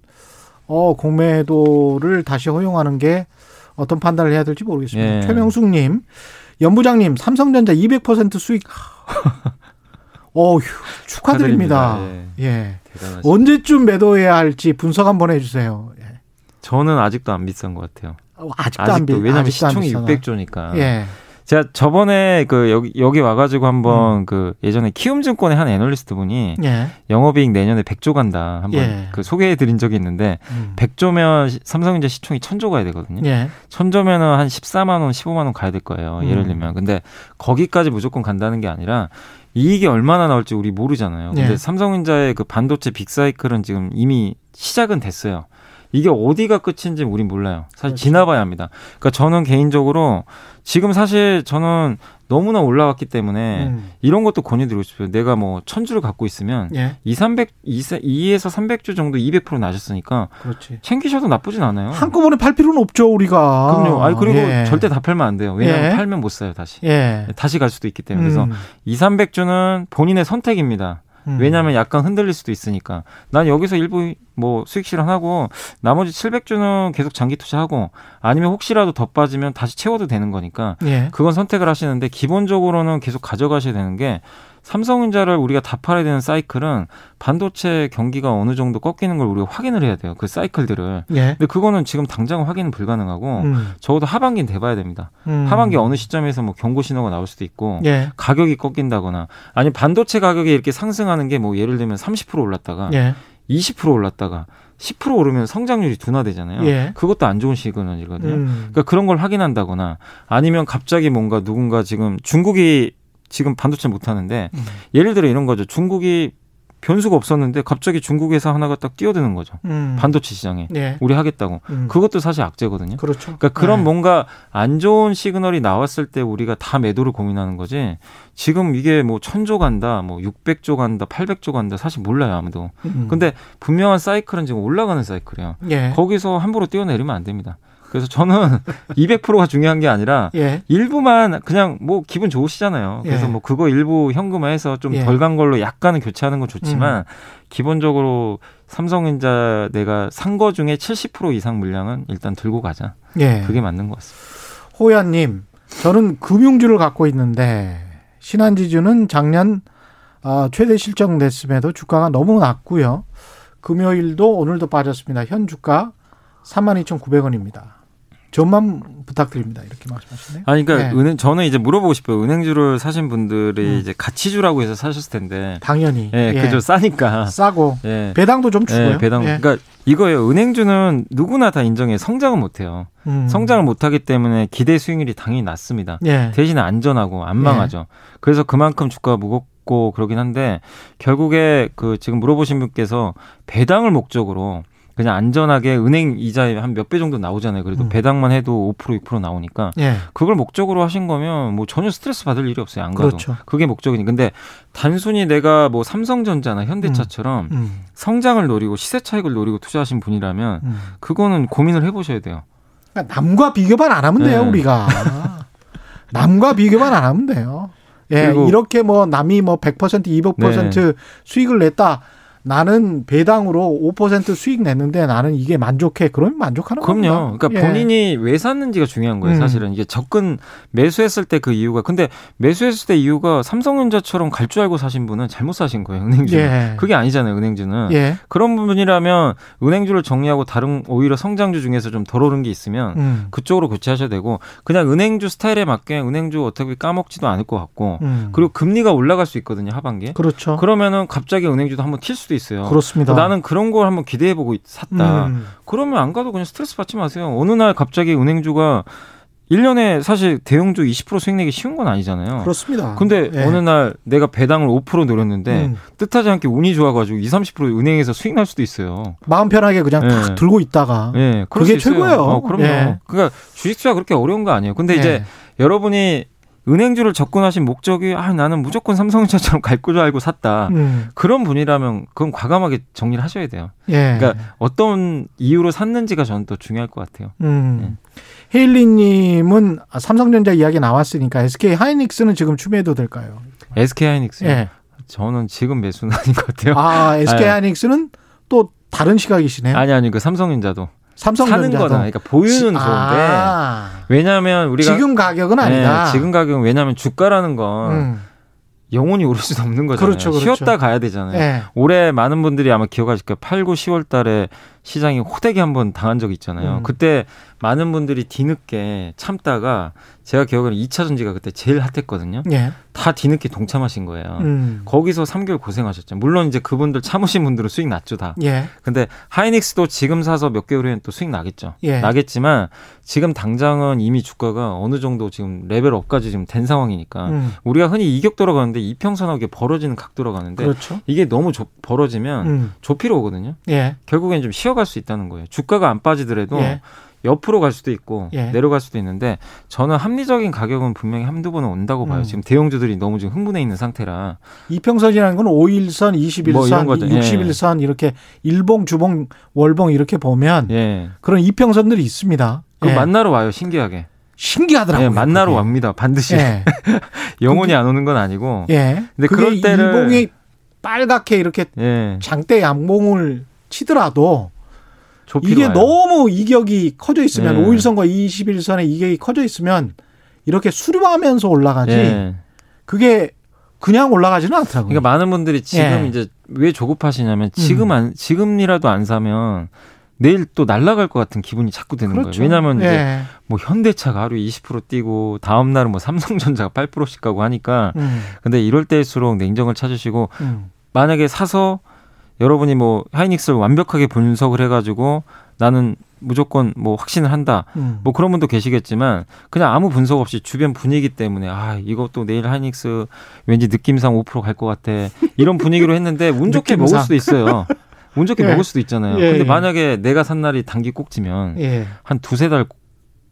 어, 공매도를 다시 허용하는 게 어떤 판단을 해야 될지 모르겠습니다. 예. 최명숙 님, 연부장님, 삼성전자 200% 수익 [LAUGHS] 어휴, 축하드립니다. 축하드립니다. 예. 예. 언제쯤 매도해야 할지 분석 한번 해주세요. 예. 저는 아직도 안 비싼 것 같아요. 어, 아직도, 아직도 안 비, 왜냐하면 아직도 시총이 600조니까. 예. 제가 저번에 그 여기 여기 와가지고 한번 음. 그 예전에 키움증권의 한 애널리스트 분이 예. 영업이익 내년에 100조 간다 한번 예. 그 소개해드린 적이 있는데 음. 100조면 삼성전자 시총이 1000조 가야 되거든요. 예. 1000조면은 한 14만 원, 15만 원 가야 될 거예요. 음. 예를 들면 근데 거기까지 무조건 간다는 게 아니라 이익이 얼마나 나올지 우리 모르잖아요. 근데 네. 삼성전자의 그 반도체 빅사이클은 지금 이미 시작은 됐어요. 이게 어디가 끝인지 우린 몰라요. 사실 그렇죠. 지나봐야 합니다. 그러니까 저는 개인적으로 지금 사실 저는 너무나 올라왔기 때문에 음. 이런 것도 권유드리고 싶어요. 내가 뭐 천주를 갖고 있으면 예. 2, 300, 2, 2에서 300주 정도 200% 나셨으니까 그렇지. 챙기셔도 나쁘진 않아요. 한꺼번에 팔 필요는 없죠, 우리가. 그럼요. 아니 그리고 예. 절대 다 팔면 안 돼요. 왜냐하면 예. 팔면 못 사요, 다시. 예. 다시 갈 수도 있기 때문에. 그래서 음. 2, 300주는 본인의 선택입니다. 음. 왜냐하면 약간 흔들릴 수도 있으니까. 난 여기서 일부 뭐 수익 실현하고 나머지 700주는 계속 장기 투자하고 아니면 혹시라도 더 빠지면 다시 채워도 되는 거니까 예. 그건 선택을 하시는데 기본적으로는 계속 가져가셔야 되는 게 삼성전자를 우리가 다 팔아야 되는 사이클은 반도체 경기가 어느 정도 꺾이는 걸 우리가 확인을 해야 돼요. 그 사이클들을. 예. 근데 그거는 지금 당장 확인은 불가능하고 음. 적어도 하반기는 돼봐야 됩니다. 음. 하반기 어느 시점에서 뭐 경고 신호가 나올 수도 있고 예. 가격이 꺾인다거나 아니 반도체 가격이 이렇게 상승하는 게 뭐 예를 들면 30% 올랐다가 예. 20% 올랐다가 10% 오르면 성장률이 둔화되잖아요. 예. 그것도 안 좋은 시그널이거든요. 음. 그러니까 그런 걸 확인한다거나 아니면 갑자기 뭔가 누군가 지금 중국이 지금 반도체 못 하는데 음. 예를 들어 이런 거죠. 중국이 변수가 없었는데 갑자기 중국 회사 하나가 딱 뛰어드는 거죠. 음. 반도체 시장에 예. 우리 하겠다고. 음. 그것도 사실 악재거든요. 그렇죠. 그러니까 그런 네. 뭔가 안 좋은 시그널이 나왔을 때 우리가 다 매도를 고민하는 거지. 지금 이게 뭐 천조 간다, 뭐 600조 간다, 800조 간다 사실 몰라요 아무도. 음. 근데 분명한 사이클은 지금 올라가는 사이클이에요. 예. 거기서 함부로 뛰어내리면 안 됩니다. 그래서 저는 [LAUGHS] 200%가 중요한 게 아니라 예. 일부만 그냥 뭐 기분 좋으시잖아요. 그래서 예. 뭐 그거 일부 현금화해서 좀 덜간 예. 걸로 약간은 교체하는 건 좋지만 음. 기본적으로 삼성전자 내가 산 거 중에 70% 이상 물량은 일단 들고 가자. 예. 그게 맞는 것 같습니다. 호야님, 저는 금융주를 갖고 있는데 신한지주는 작년 어, 최대 실적 냈음에도 주가가 너무 낮고요. 금요일도 오늘도 빠졌습니다. 현 주가 32,900원입니다. 전만 부탁드립니다. 이렇게 말씀하시네요. 아니, 그러니까 네. 은행 저는 이제 물어보고 싶어요. 은행주를 사신 분들이 음. 이제 가치주라고 해서 사셨을 텐데. 당연히. 예, 예. 그죠. 싸니까. 싸고. 예. 배당도 좀 주고요. 예, 배당. 예. 그러니까 이거예요. 은행주는 누구나 다 인정해. 성장은 못 해요. 음. 성장을 못 하기 때문에 기대 수익률이 당연히 낮습니다. 예. 대신에 안전하고 안 망하죠. 예. 그래서 그만큼 주가가 무겁고 그러긴 한데 결국에 그 지금 물어보신 분께서 배당을 목적으로 그냥 안전하게 은행 이자에 한 몇 배 정도 나오잖아요. 그래도 음. 배당만 해도 5% 6% 나오니까 예. 그걸 목적으로 하신 거면 뭐 전혀 스트레스 받을 일이 없어요. 안 가도. 그렇죠. 그게 목적이니. 근데 단순히 내가 뭐 삼성전자나 현대차처럼 음. 음. 성장을 노리고 시세 차익을 노리고 투자하신 분이라면 음. 그거는 고민을 해보셔야 돼요. 그러니까 남과 비교만 안 하면 돼요, 네. 우리가. [LAUGHS] 남과 비교만 안 하면 돼요. 예, 이렇게 뭐 남이 뭐 100% 200% 네. 수익을 냈다. 나는 배당으로 5% 수익 냈는데 나는 이게 만족해. 그러면 만족하는 거예요. 그럼요. 겁니다. 그러니까 예. 본인이 왜 샀는지가 중요한 거예요. 음. 사실은 이게 접근 매수했을 때 그 이유가 근데 매수했을 때 이유가 삼성전자처럼 갈 줄 알고 사신 분은 잘못 사신 거예요. 은행주. 예. 그게 아니잖아요. 은행주는. 예. 그런 분이라면 은행주를 정리하고 다른 오히려 성장주 중에서 좀 덜 오른 게 있으면 음. 그쪽으로 교체하셔야 되고 그냥 은행주 스타일에 맞게 은행주 어떻게 까먹지도 않을 것 같고 음. 그리고 금리가 올라갈 수 있거든요. 하반기에. 그렇죠. 그러면은 갑자기 은행주도 한번 튈 수도 있어요. 그렇습니다. 나는 그런 걸 한번 기대해 보고 샀다. 음. 그러면 안 가도 그냥 스트레스 받지 마세요. 어느 날 갑자기 은행주가 1년에 사실 대형주 20% 수익 내기 쉬운 건 아니잖아요. 그렇습니다. 근데 예. 어느 날 내가 배당을 5% 노렸는데 음. 뜻하지 않게 운이 좋아가지고 20, 30% 은행에서 수익 날 수도 있어요. 마음 편하게 그냥 예. 탁 들고 있다가. 예. 그게 최고예요. 어, 그럼요. 예. 그러니까 주식 투자 그렇게 어려운 거 아니에요. 근데 이제 예. 여러분이 은행주를 접근하신 목적이 아 나는 무조건 삼성전자처럼 [LAUGHS] 갈줄 알고 샀다 음. 그런 분이라면 그건 과감하게 정리를 하셔야 돼요. 예. 그러니까 어떤 이유로 샀는지가 저는 또 중요할 것 같아요. 음. 예. 헤일리님은 삼성전자 이야기 나왔으니까 SK 하이닉스는 지금 추매해도 될까요? SK 하이닉스. 예. 저는 지금 매수는 [LAUGHS] 아닌 것 같아요. 아 SK 하이닉스는 또 다른 시각이시네요. 아니 아니 그 삼성전자도. 삼성전자도. 사는 거다. 그러니까 보유는 아. 좋은데 왜냐하면 우리가 지금 가격은 아니다. 네, 지금 가격은 왜냐하면 주가라는 건 음. 영원히 오를 수도 없는 거잖아요. 그렇죠, 그렇죠. 쉬었다 가야 되잖아요. 네. 올해 많은 분들이 아마 기억하실 거예요. 8, 9, 10월 달에 시장이 호되게 한번 당한 적이 있잖아요. 음. 그때 많은 분들이 뒤늦게 참다가 제가 기억하는 2차 전지가 그때 제일 핫했거든요. 예. 다 뒤늦게 동참하신 거예요. 음. 거기서 3개월 고생하셨죠. 물론 이제 그분들 참으신 분들은 수익 났죠 다. 예. 근데 하이닉스도 지금 사서 몇 개월 후에는 또 수익 나겠죠. 예. 나겠지만 지금 당장은 이미 주가가 어느 정도 지금 레벨업까지 지금 된 상황이니까 음. 우리가 흔히 이격 돌아가는데 이평선하게 벌어지는 각 돌아가는데 그렇죠. 이게 너무 조, 벌어지면 음. 조피로 오거든요. 예. 결국엔 좀 쉬어갈 수 있다는 거예요. 주가가 안 빠지더라도 예. 옆으로 갈 수도 있고 예. 내려갈 수도 있는데 저는 합리적인 가격은 분명히 한두 번은 온다고 봐요. 음. 지금 대형주들이 너무 지금 흥분해 있는 상태라. 이평선이라는 건 5일선, 21선, 뭐 60일선 예. 이렇게 일봉, 주봉, 월봉 이렇게 보면 예. 그런 이평선들이 있습니다. 그 예. 만나러 와요. 신기하게. 신기하더라고요. 예, 만나러 그게. 옵니다. 반드시. 예. [LAUGHS] 영원히 안 오는 건 아니고. 예. 근데 그럴 때를 일봉이 빨갛게 이렇게 장대 양봉을 치더라도 이게 와요. 너무 이격이 커져 있으면 네. 5일선과 21선의 이격이 커져 있으면 이렇게 수렴하면서 올라가지 네. 그게 그냥 올라가지는 않더라고요. 그러니까 많은 분들이 지금 예. 이제 왜 조급하시냐면 지금 음. 안 지금이라도 안 사면 내일 또 날아갈 것 같은 기분이 자꾸 드는 그렇죠. 거예요. 왜냐하면 예. 이제 뭐 현대차가 하루 20% 뛰고 다음 날은 뭐 삼성전자가 8%씩 가고 하니까 음. 근데 이럴 때일수록 냉정을 찾으시고 음. 만약에 사서 여러분이 뭐 하이닉스를 완벽하게 분석을 해가지고 나는 무조건 뭐 확신을 한다. 음. 뭐 그런 분도 계시겠지만 그냥 아무 분석 없이 주변 분위기 때문에 아 이것도 내일 하이닉스 왠지 느낌상 5%갈 것 같아. 이런 분위기로 했는데 운 좋게 먹을 수도 있어요. 운 좋게 예. 먹을 수도 있잖아요. 예, 근데 예. 만약에 내가 산 날이 단기 꼭지면 예. 한 두세 달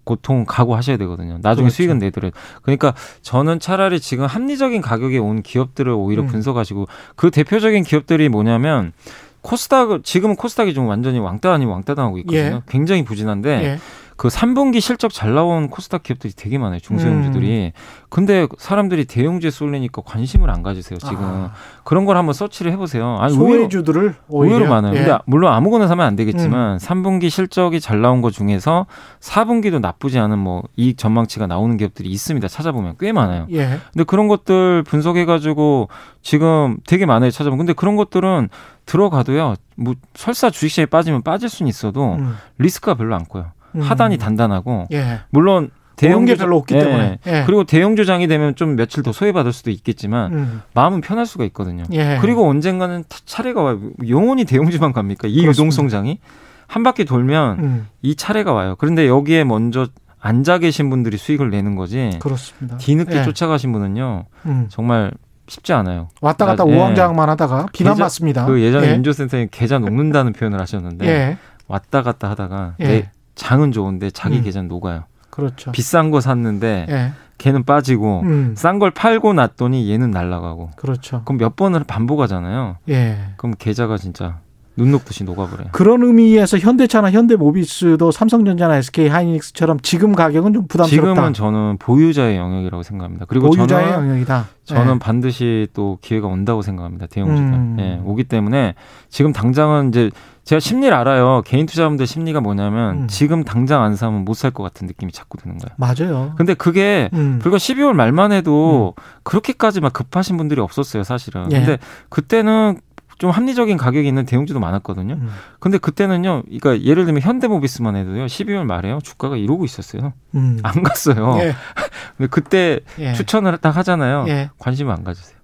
고통 각오하셔야 되거든요. 나중에 그렇죠. 수익은 내더라도. 그러니까 저는 차라리 지금 합리적인 가격에 온 기업들을 오히려 음. 분석하시고 그 대표적인 기업들이 뭐냐면 코스닥 지금은 코스닥이 좀 완전히 왕따 아니고 왕따 당하고 있거든요. 예. 굉장히 부진한데 예. 그 3분기 실적 잘 나온 코스닥 기업들이 되게 많아요. 중소형주들이. 음. 근데 사람들이 대형주에 쏠리니까 관심을 안 가지세요. 지금 아. 그런 걸 한번 서치를 해 보세요. 아니 소외주들을 오히려, 오히려 많아요. 예. 근데 물론 아무거나 사면 안 되겠지만 음. 3분기 실적이 잘 나온 것 중에서 4분기도 나쁘지 않은 뭐 이익 전망치가 나오는 기업들이 있습니다. 찾아보면 꽤 많아요. 예. 근데 그런 것들 분석해 가지고 지금 되게 많아요. 찾아보면 근데 그런 것들은 들어가도요. 뭐 설사 주식시장에 빠지면 빠질 수는 있어도 음. 리스크가 별로 안 커요. 음. 하단이 단단하고 예. 물론 대형주 별로 없기 예. 때문에 예. 그리고 대형주장이 되면 좀 며칠 더 소외받을 수도 있겠지만 음. 마음은 편할 수가 있거든요. 예. 그리고 언젠가는 차례가 와요. 영원히 대형주만 갑니까? 이 유동성장이 한 바퀴 돌면 음. 이 차례가 와요. 그런데 여기에 먼저 앉아 계신 분들이 수익을 내는 거지. 그렇습니다. 뒤늦게 예. 쫓아가신 분은요. 음. 정말 쉽지 않아요. 왔다 갔다 나, 오왕장만 하다가 비난받습니다. 그 예전에 예. 인조센터에 계좌 녹는다는 표현을 하셨는데 왔다 갔다 하다가 예. 내 장은 좋은데 자기 음. 계좌는 녹아요. 그렇죠. 비싼 거 샀는데 예. 걔는 빠지고 음. 싼걸 팔고 났더니 얘는 날라가고. 그렇죠. 그럼 몇 번을 반복하잖아요. 예. 그럼 계좌가 진짜 눈 녹듯이 녹아버려요. 그런 의미에서 현대차나 현대모비스도 삼성전자나 SK 하이닉스처럼 지금 가격은 좀 부담스럽다. 지금은 저는 보유자의 영역이라고 생각합니다. 그리고 보유자의 저는, 영역이다. 저는 네. 반드시 또 기회가 온다고 생각합니다. 대형주가 음. 네, 오기 때문에 지금 당장은 이제 제가 심리를 알아요. 개인 투자자분들 심리가 뭐냐면 음. 지금 당장 안 사면 못 살 것 같은 느낌이 자꾸 드는 거예요. 맞아요. 근데 그게 음. 불과 12월 말만 해도 음. 그렇게까지 막 급하신 분들이 없었어요, 사실은. 예. 근데 그때는 좀 합리적인 가격이 있는 대형주도 많았거든요. 음. 근데 그때는요, 그러니까 예를 들면 현대모비스만 해도요, 12월 말에요, 주가가 이러고 있었어요. 음. 안 갔어요. 예. [LAUGHS] 근데 그때 예. 추천을 딱 하잖아요. 예. 관심 안 가지세요.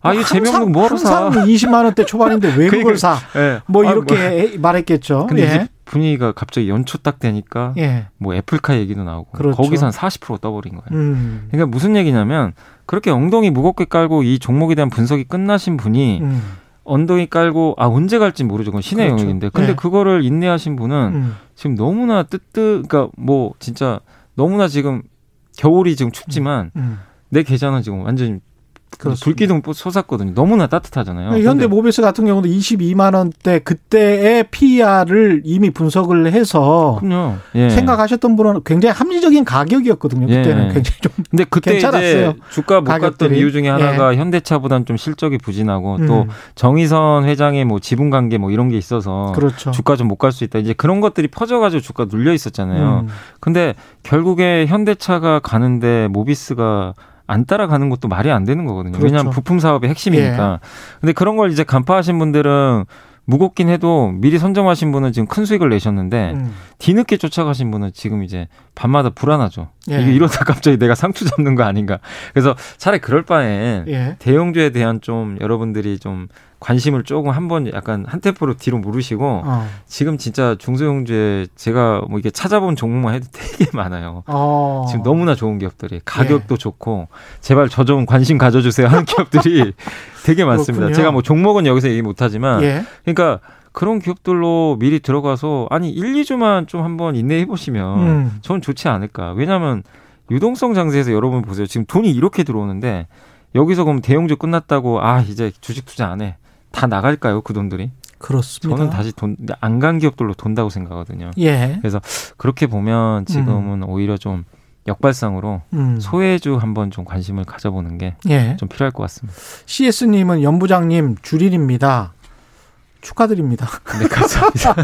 아, 이 재명목 뭐하러 사? 20만 원대 초반인데 왜 그걸 사? 예. 뭐 이렇게 아, 뭐. 말했겠죠. 근데 예. 분위기가 갑자기 연초 딱 되니까 예. 뭐 애플카 얘기도 나오고 그렇죠. 거기서 한40% 떠버린 거예요. 음. 그러니까 무슨 얘기냐면 그렇게 엉덩이 무겁게 깔고 이 종목에 대한 분석이 끝나신 분이 음. 엉덩이 깔고 아 언제 갈지 모르죠. 그건 신의 그렇죠. 영역인데. 근데 네. 그거를 인내하신 분은 음. 지금 너무나 뜨뜻 그러니까 뭐 진짜 너무나 지금 겨울이 지금 춥지만 음. 음. 내 계좌는 지금 완전히 그렇습니다. 불기둥 솟았거든요. 너무나 따뜻하잖아요. 네, 현대 모비스 같은 경우도 22만 원대 그때의 PR을 이미 분석을 해서 예. 생각하셨던 분은 굉장히 합리적인 가격이었거든요. 그때는 예. 굉장히 좀 근데 그때 괜찮았어요. 이제 주가 못 갔던 이유 중에 하나가 예. 현대차보다는 좀 실적이 부진하고 음. 또 정의선 회장의 뭐 지분 관계 뭐 이런 게 있어서 그렇죠. 주가 좀 못 갈 수 있다. 이제 그런 것들이 퍼져가지고 주가 눌려 있었잖아요. 음. 근데 결국에 현대차가 가는데 모비스가 안 따라가는 것도 말이 안 되는 거거든요. 그렇죠. 왜냐하면 부품 사업의 핵심이니까. 예. 근데 그런 걸 이제 간파하신 분들은 무겁긴 해도 미리 선점하신 분은 지금 큰 수익을 내셨는데 음. 뒤늦게 쫓아가신 분은 지금 이제 밤마다 불안하죠. 예. 이게 이러다 갑자기 내가 상투 잡는 거 아닌가. 그래서 차라리 그럴 바엔 예. 대형주에 대한 좀 여러분들이 좀 관심을 조금 한번 약간 한 템포로 뒤로 무르시고 어. 지금 진짜 중소형주에 제가 뭐 이게 찾아본 종목만 해도 되게 [LAUGHS] 많아요. 어. 지금 너무나 좋은 기업들이 가격도 예. 좋고 제발 저 좀 관심 가져주세요 하는 기업들이 [LAUGHS] 되게 많습니다. 그렇군요. 제가 뭐 종목은 여기서 얘기 못하지만 예. 그러니까 그런 기업들로 미리 들어가서 아니 1, 2주만 좀 한번 인내해 보시면 음. 전 좋지 않을까. 왜냐하면 유동성 장세에서 여러분 보세요. 지금 돈이 이렇게 들어오는데 여기서 그럼 대형주 끝났다고 아 이제 주식 투자 안 해. 다 나갈까요? 그 돈들이? 그렇습니다. 저는 다시 돈 안 간 기업들로 돈다고 생각하거든요. 예. 그래서 그렇게 보면 지금은 음. 오히려 좀 역발상으로 음. 소외주 한번 좀 관심을 가져보는 게좀 예. 필요할 것 같습니다. CS님은 연부장님 주린입니다. 축하드립니다. 네, 감사합니다.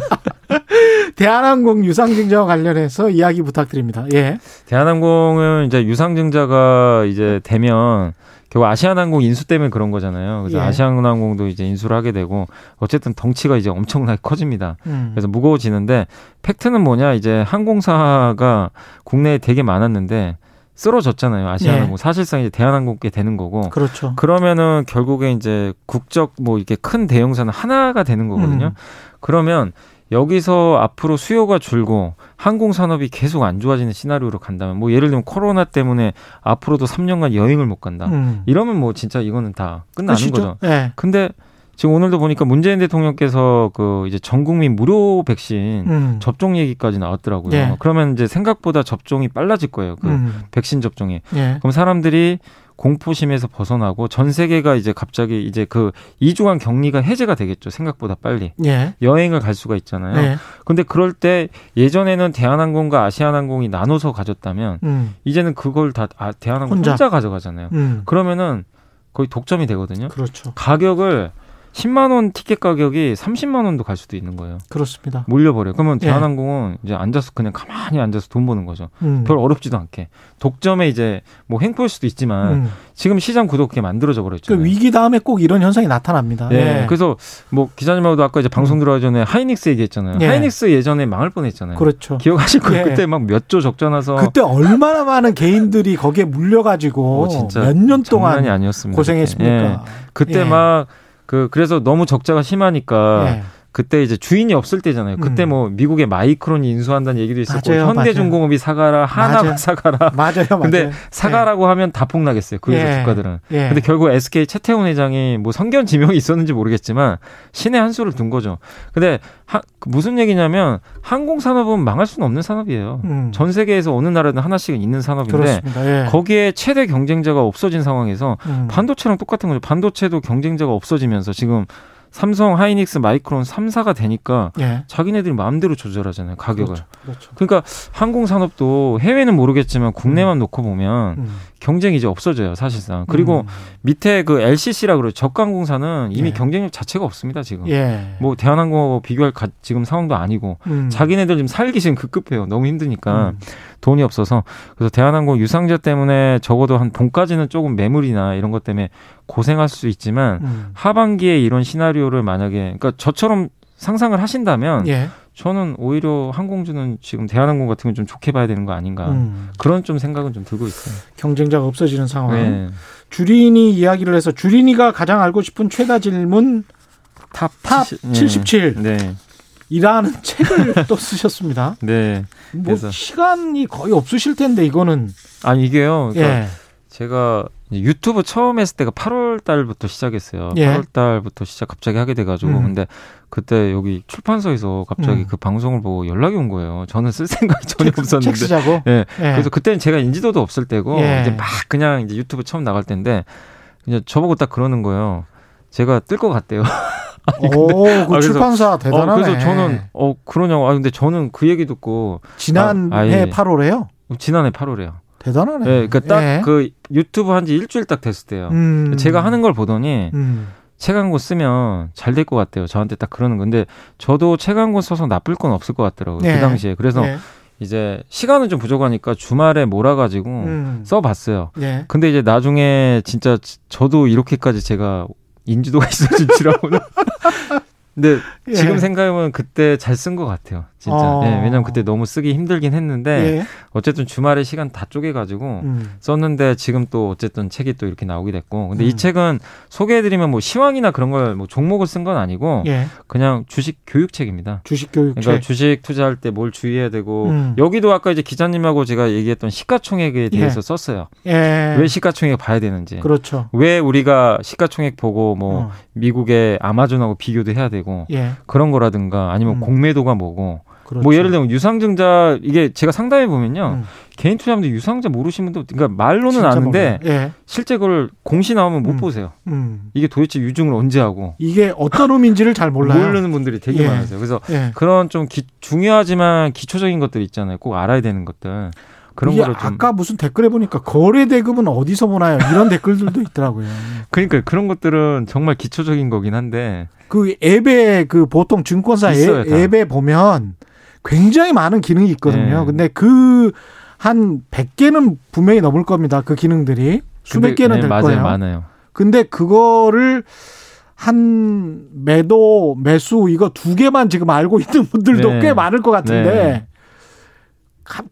[LAUGHS] 대한항공 유상증자와 관련해서 이야기 부탁드립니다. 예. 대한항공은 이제 유상증자가 이제 되면 결국 아시아나항공 인수 때문에 그런 거잖아요. 그래서 예. 아시아나항공도 이제 인수를 하게 되고 어쨌든 덩치가 이제 엄청나게 커집니다. 음. 그래서 무거워지는데 팩트는 뭐냐 이제 항공사가 국내에 되게 많았는데 쓰러졌잖아요. 아시아나항공 예. 사실상 이제 대한항공께 되는 거고. 그렇죠. 그러면은 결국에 이제 국적 뭐 이렇게 큰 대형사는 하나가 되는 거거든요. 음. 그러면 여기서 앞으로 수요가 줄고 항공 산업이 계속 안 좋아지는 시나리오로 간다면 뭐 예를 들면 코로나 때문에 앞으로도 3년간 여행을 못 간다. 음. 이러면 뭐 진짜 이거는 다 끝나는 그렇죠? 거죠. 네. 근데 지금 오늘도 보니까 문재인 대통령께서 그 이제 전 국민 무료 백신 음. 접종 얘기까지 나왔더라고요. 네. 그러면 이제 생각보다 접종이 빨라질 거예요. 그 음. 백신 접종이. 네. 그럼 사람들이 공포심에서 벗어나고 전 세계가 이제 갑자기 이제 그 2주간 격리가 해제가 되겠죠. 생각보다 빨리. 예. 여행을 갈 수가 있잖아요. 예. 근데 그럴 때 예전에는 대한항공과 아시아나항공이 나눠서 가졌다면 음. 이제는 그걸 다 아, 대한항공 혼자, 혼자 가져가잖아요. 음. 그러면은 거의 독점이 되거든요. 그렇죠. 가격을 10만 원 티켓 가격이 30만 원도 갈 수도 있는 거예요. 그렇습니다. 몰려버려. 요 그러면 예. 대한항공은 예. 이제 앉아서 그냥 가만히 앉아서 돈 버는 거죠. 음. 별 어렵지도 않게. 독점에 이제 뭐 횡포일 수도 있지만 음. 지금 시장 구도 그게 만들어져 버렸죠. 그 위기 다음에 꼭 이런 현상이 나타납니다. 네. 예. 그래서 뭐 기자님하고도 아까 이제 방송 음. 들어가기 전에 하이닉스 얘기했잖아요. 예. 하이닉스 예전에 망할 뻔했잖아요. 그렇죠. 기억하실 거예요. 예. 그때 막 몇 조 적자 나서 그때 얼마나 많은 개인들이 거기에 물려가지고 몇 년 동안 고생했습니까? 그때, 그때 막 그, 그래서 너무 적자가 심하니까 예. 그때 이제 주인이 없을 때잖아요. 그때 음. 뭐 미국의 마이크론이 인수한다는 얘기도 있었고 맞아요, 현대중공업이 사가라, 하나가 사가라. 맞아요, [LAUGHS] 맞아요. 근데 사가라고 예. 하면 다 폭나겠어요. 그 회사 예. 주가들은. 예. 근데 결국 SK 최태원 회장이 뭐 성견 지명이 있었는지 모르겠지만 신의 한 수를 둔 거죠. 근데 하, 그 무슨 얘기냐면 항공 산업은 망할 수는 없는 산업이에요. 음. 전 세계에서 어느 나라든 하나씩은 있는 산업인데 예. 거기에 최대 경쟁자가 없어진 상황에서 음. 반도체랑 똑같은 거죠. 반도체도 경쟁자가 없어지면서 지금 삼성, 하이닉스, 마이크론 3사가 되니까 예. 자기네들이 마음대로 조절하잖아요 가격을. 그렇죠. 그렇죠. 그러니까 항공 산업도 해외는 모르겠지만 국내만 음. 놓고 보면 음. 경쟁이 이제 없어져요 사실상. 그리고 음. 밑에 그 LCC라 그러죠 저가항공사는 이미 예. 경쟁력 자체가 없습니다 지금. 예. 뭐 대한항공하고 비교할 가, 지금 상황도 아니고 음. 자기네들 지금 살기 지금 급급해요. 너무 힘드니까. 음. 돈이 없어서 그래서 대한항공 유상증자 때문에 적어도 한 봄까지는 조금 매물이나 이런 것 때문에 고생할 수 있지만 음. 하반기에 이런 시나리오를 만약에 그러니까 저처럼 상상을 하신다면 예. 저는 오히려 항공주는 지금 대한항공 같은 건 좀 좋게 봐야 되는 거 아닌가 음. 그런 좀 생각은 좀 들고 있어요. 경쟁자가 없어지는 상황. 네. 주린이 이야기를 해서 주린이가 가장 알고 싶은 최다 질문 top, top 77. 네. 네. 이라는 [LAUGHS] 책을 또 쓰셨습니다. 네. 뭐 시간이 거의 없으실 텐데 이거는 아니 이게요. 그러니까 예. 제가 유튜브 처음 했을 때가 8월 달부터 시작했어요. 예. 8월 달부터 시작 갑자기 하게 돼가지고 음. 근데 그때 여기 출판사에서 갑자기 음. 그 방송을 보고 연락이 온 거예요. 저는 쓸 생각이 전혀 책, 없었는데. 책 쓰자고? 예. 예. 그래서 그때는 제가 인지도도 없을 때고 예. 이제 막 그냥 이제 유튜브 처음 나갈 때인데 이제 저보고 딱 그러는 거예요. 제가 뜰 것 같대요. [LAUGHS] 오, 그 아, 출판사 대단하네. 어, 그래서 저는 어 그러냐고. 아 근데 저는 그 얘기 듣고 지난해 아, 예. 8월에요? 지난해 8월에요. 대단하네. 네, 그러니까 딱그 예. 유튜브 한 지 일주일 딱 됐을 때요. 음. 제가 하는 걸 보더니 음. 책 한 권 쓰면 잘 될 것 같대요. 저한테 딱 그러는 건데 저도 책 한 권 써서 나쁠 건 없을 것 같더라고요. 그 예. 그 당시에. 그래서 예. 이제 시간은 좀 부족하니까 주말에 몰아가지고 음. 써봤어요. 예. 근데 이제 나중에 진짜 저도 이렇게까지 제가 인지도가 있어진 줄알고는 [LAUGHS] 근데 예. 지금 생각해보면 그때 잘 쓴 것 같아요. 진짜. 어. 네, 왜냐면 그때 너무 쓰기 힘들긴 했는데 예. 어쨌든 주말에 시간 다 쪼개가지고 음. 썼는데 지금 또 어쨌든 책이 또 이렇게 나오게 됐고 근데 음. 이 책은 소개해드리면 뭐 시황이나 그런 걸 뭐 종목을 쓴 건 아니고 예. 그냥 주식 교육책입니다. 주식 교육책. 그러니까 주식 투자할 때 뭘 주의해야 되고 음. 여기도 아까 이제 기자님하고 제가 얘기했던 시가총액에 대해서 예. 썼어요. 예. 왜 시가총액 봐야 되는지. 그렇죠. 왜 우리가 시가총액 보고 뭐 어. 미국의 아마존하고 비교도 해야 되고 예. 그런 거라든가 아니면 음. 공매도가 뭐고 그렇죠. 뭐 예를 들면 유상증자 이게 제가 상담해 보면요 음. 개인 투자자분들 유상증자 모르시는 분도 그러니까 말로는 아는데 예. 실제 그걸 공시 나오면 못 음. 보세요. 음. 이게 도대체 유증을 언제 하고 이게 어떤 의미인지를 잘 몰라요. 모르는 분들이 되게 예. 많으세요. 그래서 예. 그런 좀 기, 중요하지만 기초적인 것들 있잖아요. 꼭 알아야 되는 것들. 그런 거를 좀 아까 무슨 댓글에 보니까 거래 대금은 어디서 보나요? 이런 댓글들도 있더라고요. [LAUGHS] 그러니까 그런 것들은 정말 기초적인 거긴 한데 그 앱에 그 보통 증권사 있어요, 앱 에 보면 굉장히 많은 기능이 있거든요. 네. 근데 그 한 100개는 분명히 넘을 겁니다. 그 기능들이. 수백 개는 네, 될 맞아요, 거예요. 많아요. 근데 그거를 한 매도 매수 이거 두 개만 지금 알고 있는 분들도 네. 꽤 많을 것 같은데 네.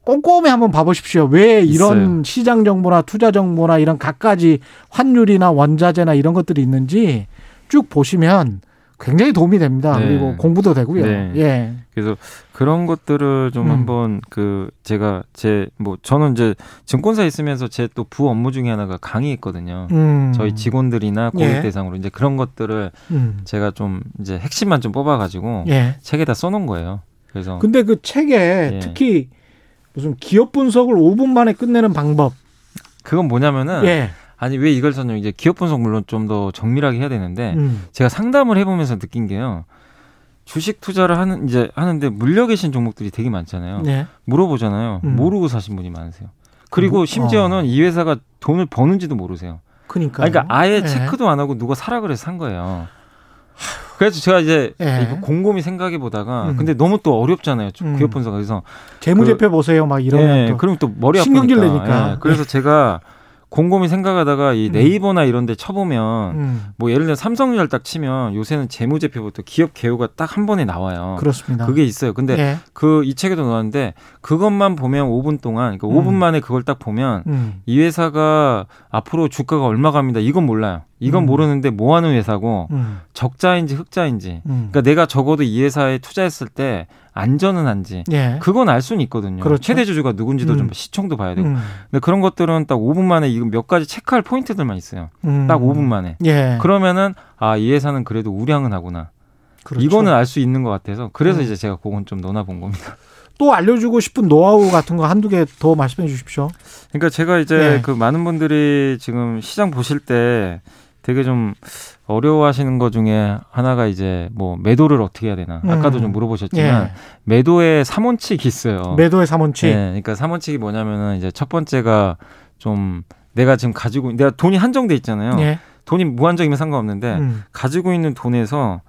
꼼꼼히 한번 봐보십시오. 왜 이런 있어요. 시장 정보나 투자 정보나 이런 갖가지 환율이나 원자재나 이런 것들이 있는지 쭉 보시면 굉장히 도움이 됩니다. 네. 그리고 공부도 되고요. 네. 예. 그래서 그런 것들을 좀 음. 한번 그 제가 제 뭐 저는 이제 증권사 있으면서 제 또 부 업무 중에 하나가 강의했거든요. 음. 저희 직원들이나 고객 예. 대상으로 이제 그런 것들을 음. 제가 좀 이제 핵심만 좀 뽑아가지고 예. 책에다 써놓은 거예요. 그래서 근데 그 책에 예. 특히 무슨 기업 분석을 5분 만에 끝내는 방법 그건 뭐냐면은 예. 아니 왜 이걸 썼냐면 이제 기업 분석 물론 좀 더 정밀하게 해야 되는데 음. 제가 상담을 해보면서 느낀 게요. 주식 투자를 하는 이제 하는데 물려 계신 종목들이 되게 많잖아요. 네. 물어보잖아요. 음. 모르고 사신 분이 많으세요. 그리고 뭐, 심지어는 어. 이 회사가 돈을 버는지도 모르세요. 그러니까 그러니까 아예 네. 체크도 안 하고 누가 사라 그래서 산 거예요. 그래서 제가 이제 네. 곰곰이 생각해 보다가 음. 근데 너무 또 어렵잖아요. 음. 기업 분석 그래서 재무제표 그, 보세요 막 이러면 네, 그럼 또 머리 아프니까. 신경질 내니까. 네. 그래서 제가 곰곰이 생각하다가 이 음. 네이버나 이런 데 쳐보면 음. 뭐 예를 들어 삼성전자 딱 치면 요새는 재무제표부터 기업 개요가 딱 한 번에 나와요. 그렇습니다. 그게 있어요. 근데 예. 그이 책에도 나왔는데 그것만 보면 5분 동안 그러니까 음. 5분 만에 그걸 딱 보면 음. 이 회사가 앞으로 주가가 얼마 갑니다. 이건 몰라요. 이건 음. 모르는데 뭐 하는 회사고 음. 적자인지 흑자인지. 그러니까 내가 적어도 이 회사에 투자했을 때 안전은 한지 예. 그건 알 수는 있거든요. 그렇죠. 최대 주주가 누군지도 음. 좀 시청도 봐야 되고. 음. 근데 그런 것들은 딱 5분 만에 이거 몇 가지 체크할 포인트들만 있어요. 음. 딱 5분 만에. 예. 그러면은 아 이 회사는 그래도 우량은 하구나. 그렇죠. 이거는 알 수 있는 것 같아서 그래서 음. 이제 제가 그건 좀 넣어본 겁니다. [LAUGHS] 또 알려주고 싶은 노하우 같은 거 한두 개 더 말씀해 주십시오. 그러니까 제가 이제 예. 그 많은 분들이 지금 시장 보실 때 되게 좀 어려워하시는 것 중에 하나가 이제 뭐 매도를 어떻게 해야 되나 아까도 좀 음. 물어보셨지만 예. 매도의 삼원칙이 있어요. 매도의 삼원칙. 네, 그러니까 삼원칙이 뭐냐면은 이제 첫 번째가 좀 내가 지금 가지고 내가 돈이 한정돼 있잖아요. 예. 돈이 무한정이면 상관없는데 음. 가지고 있는 돈에서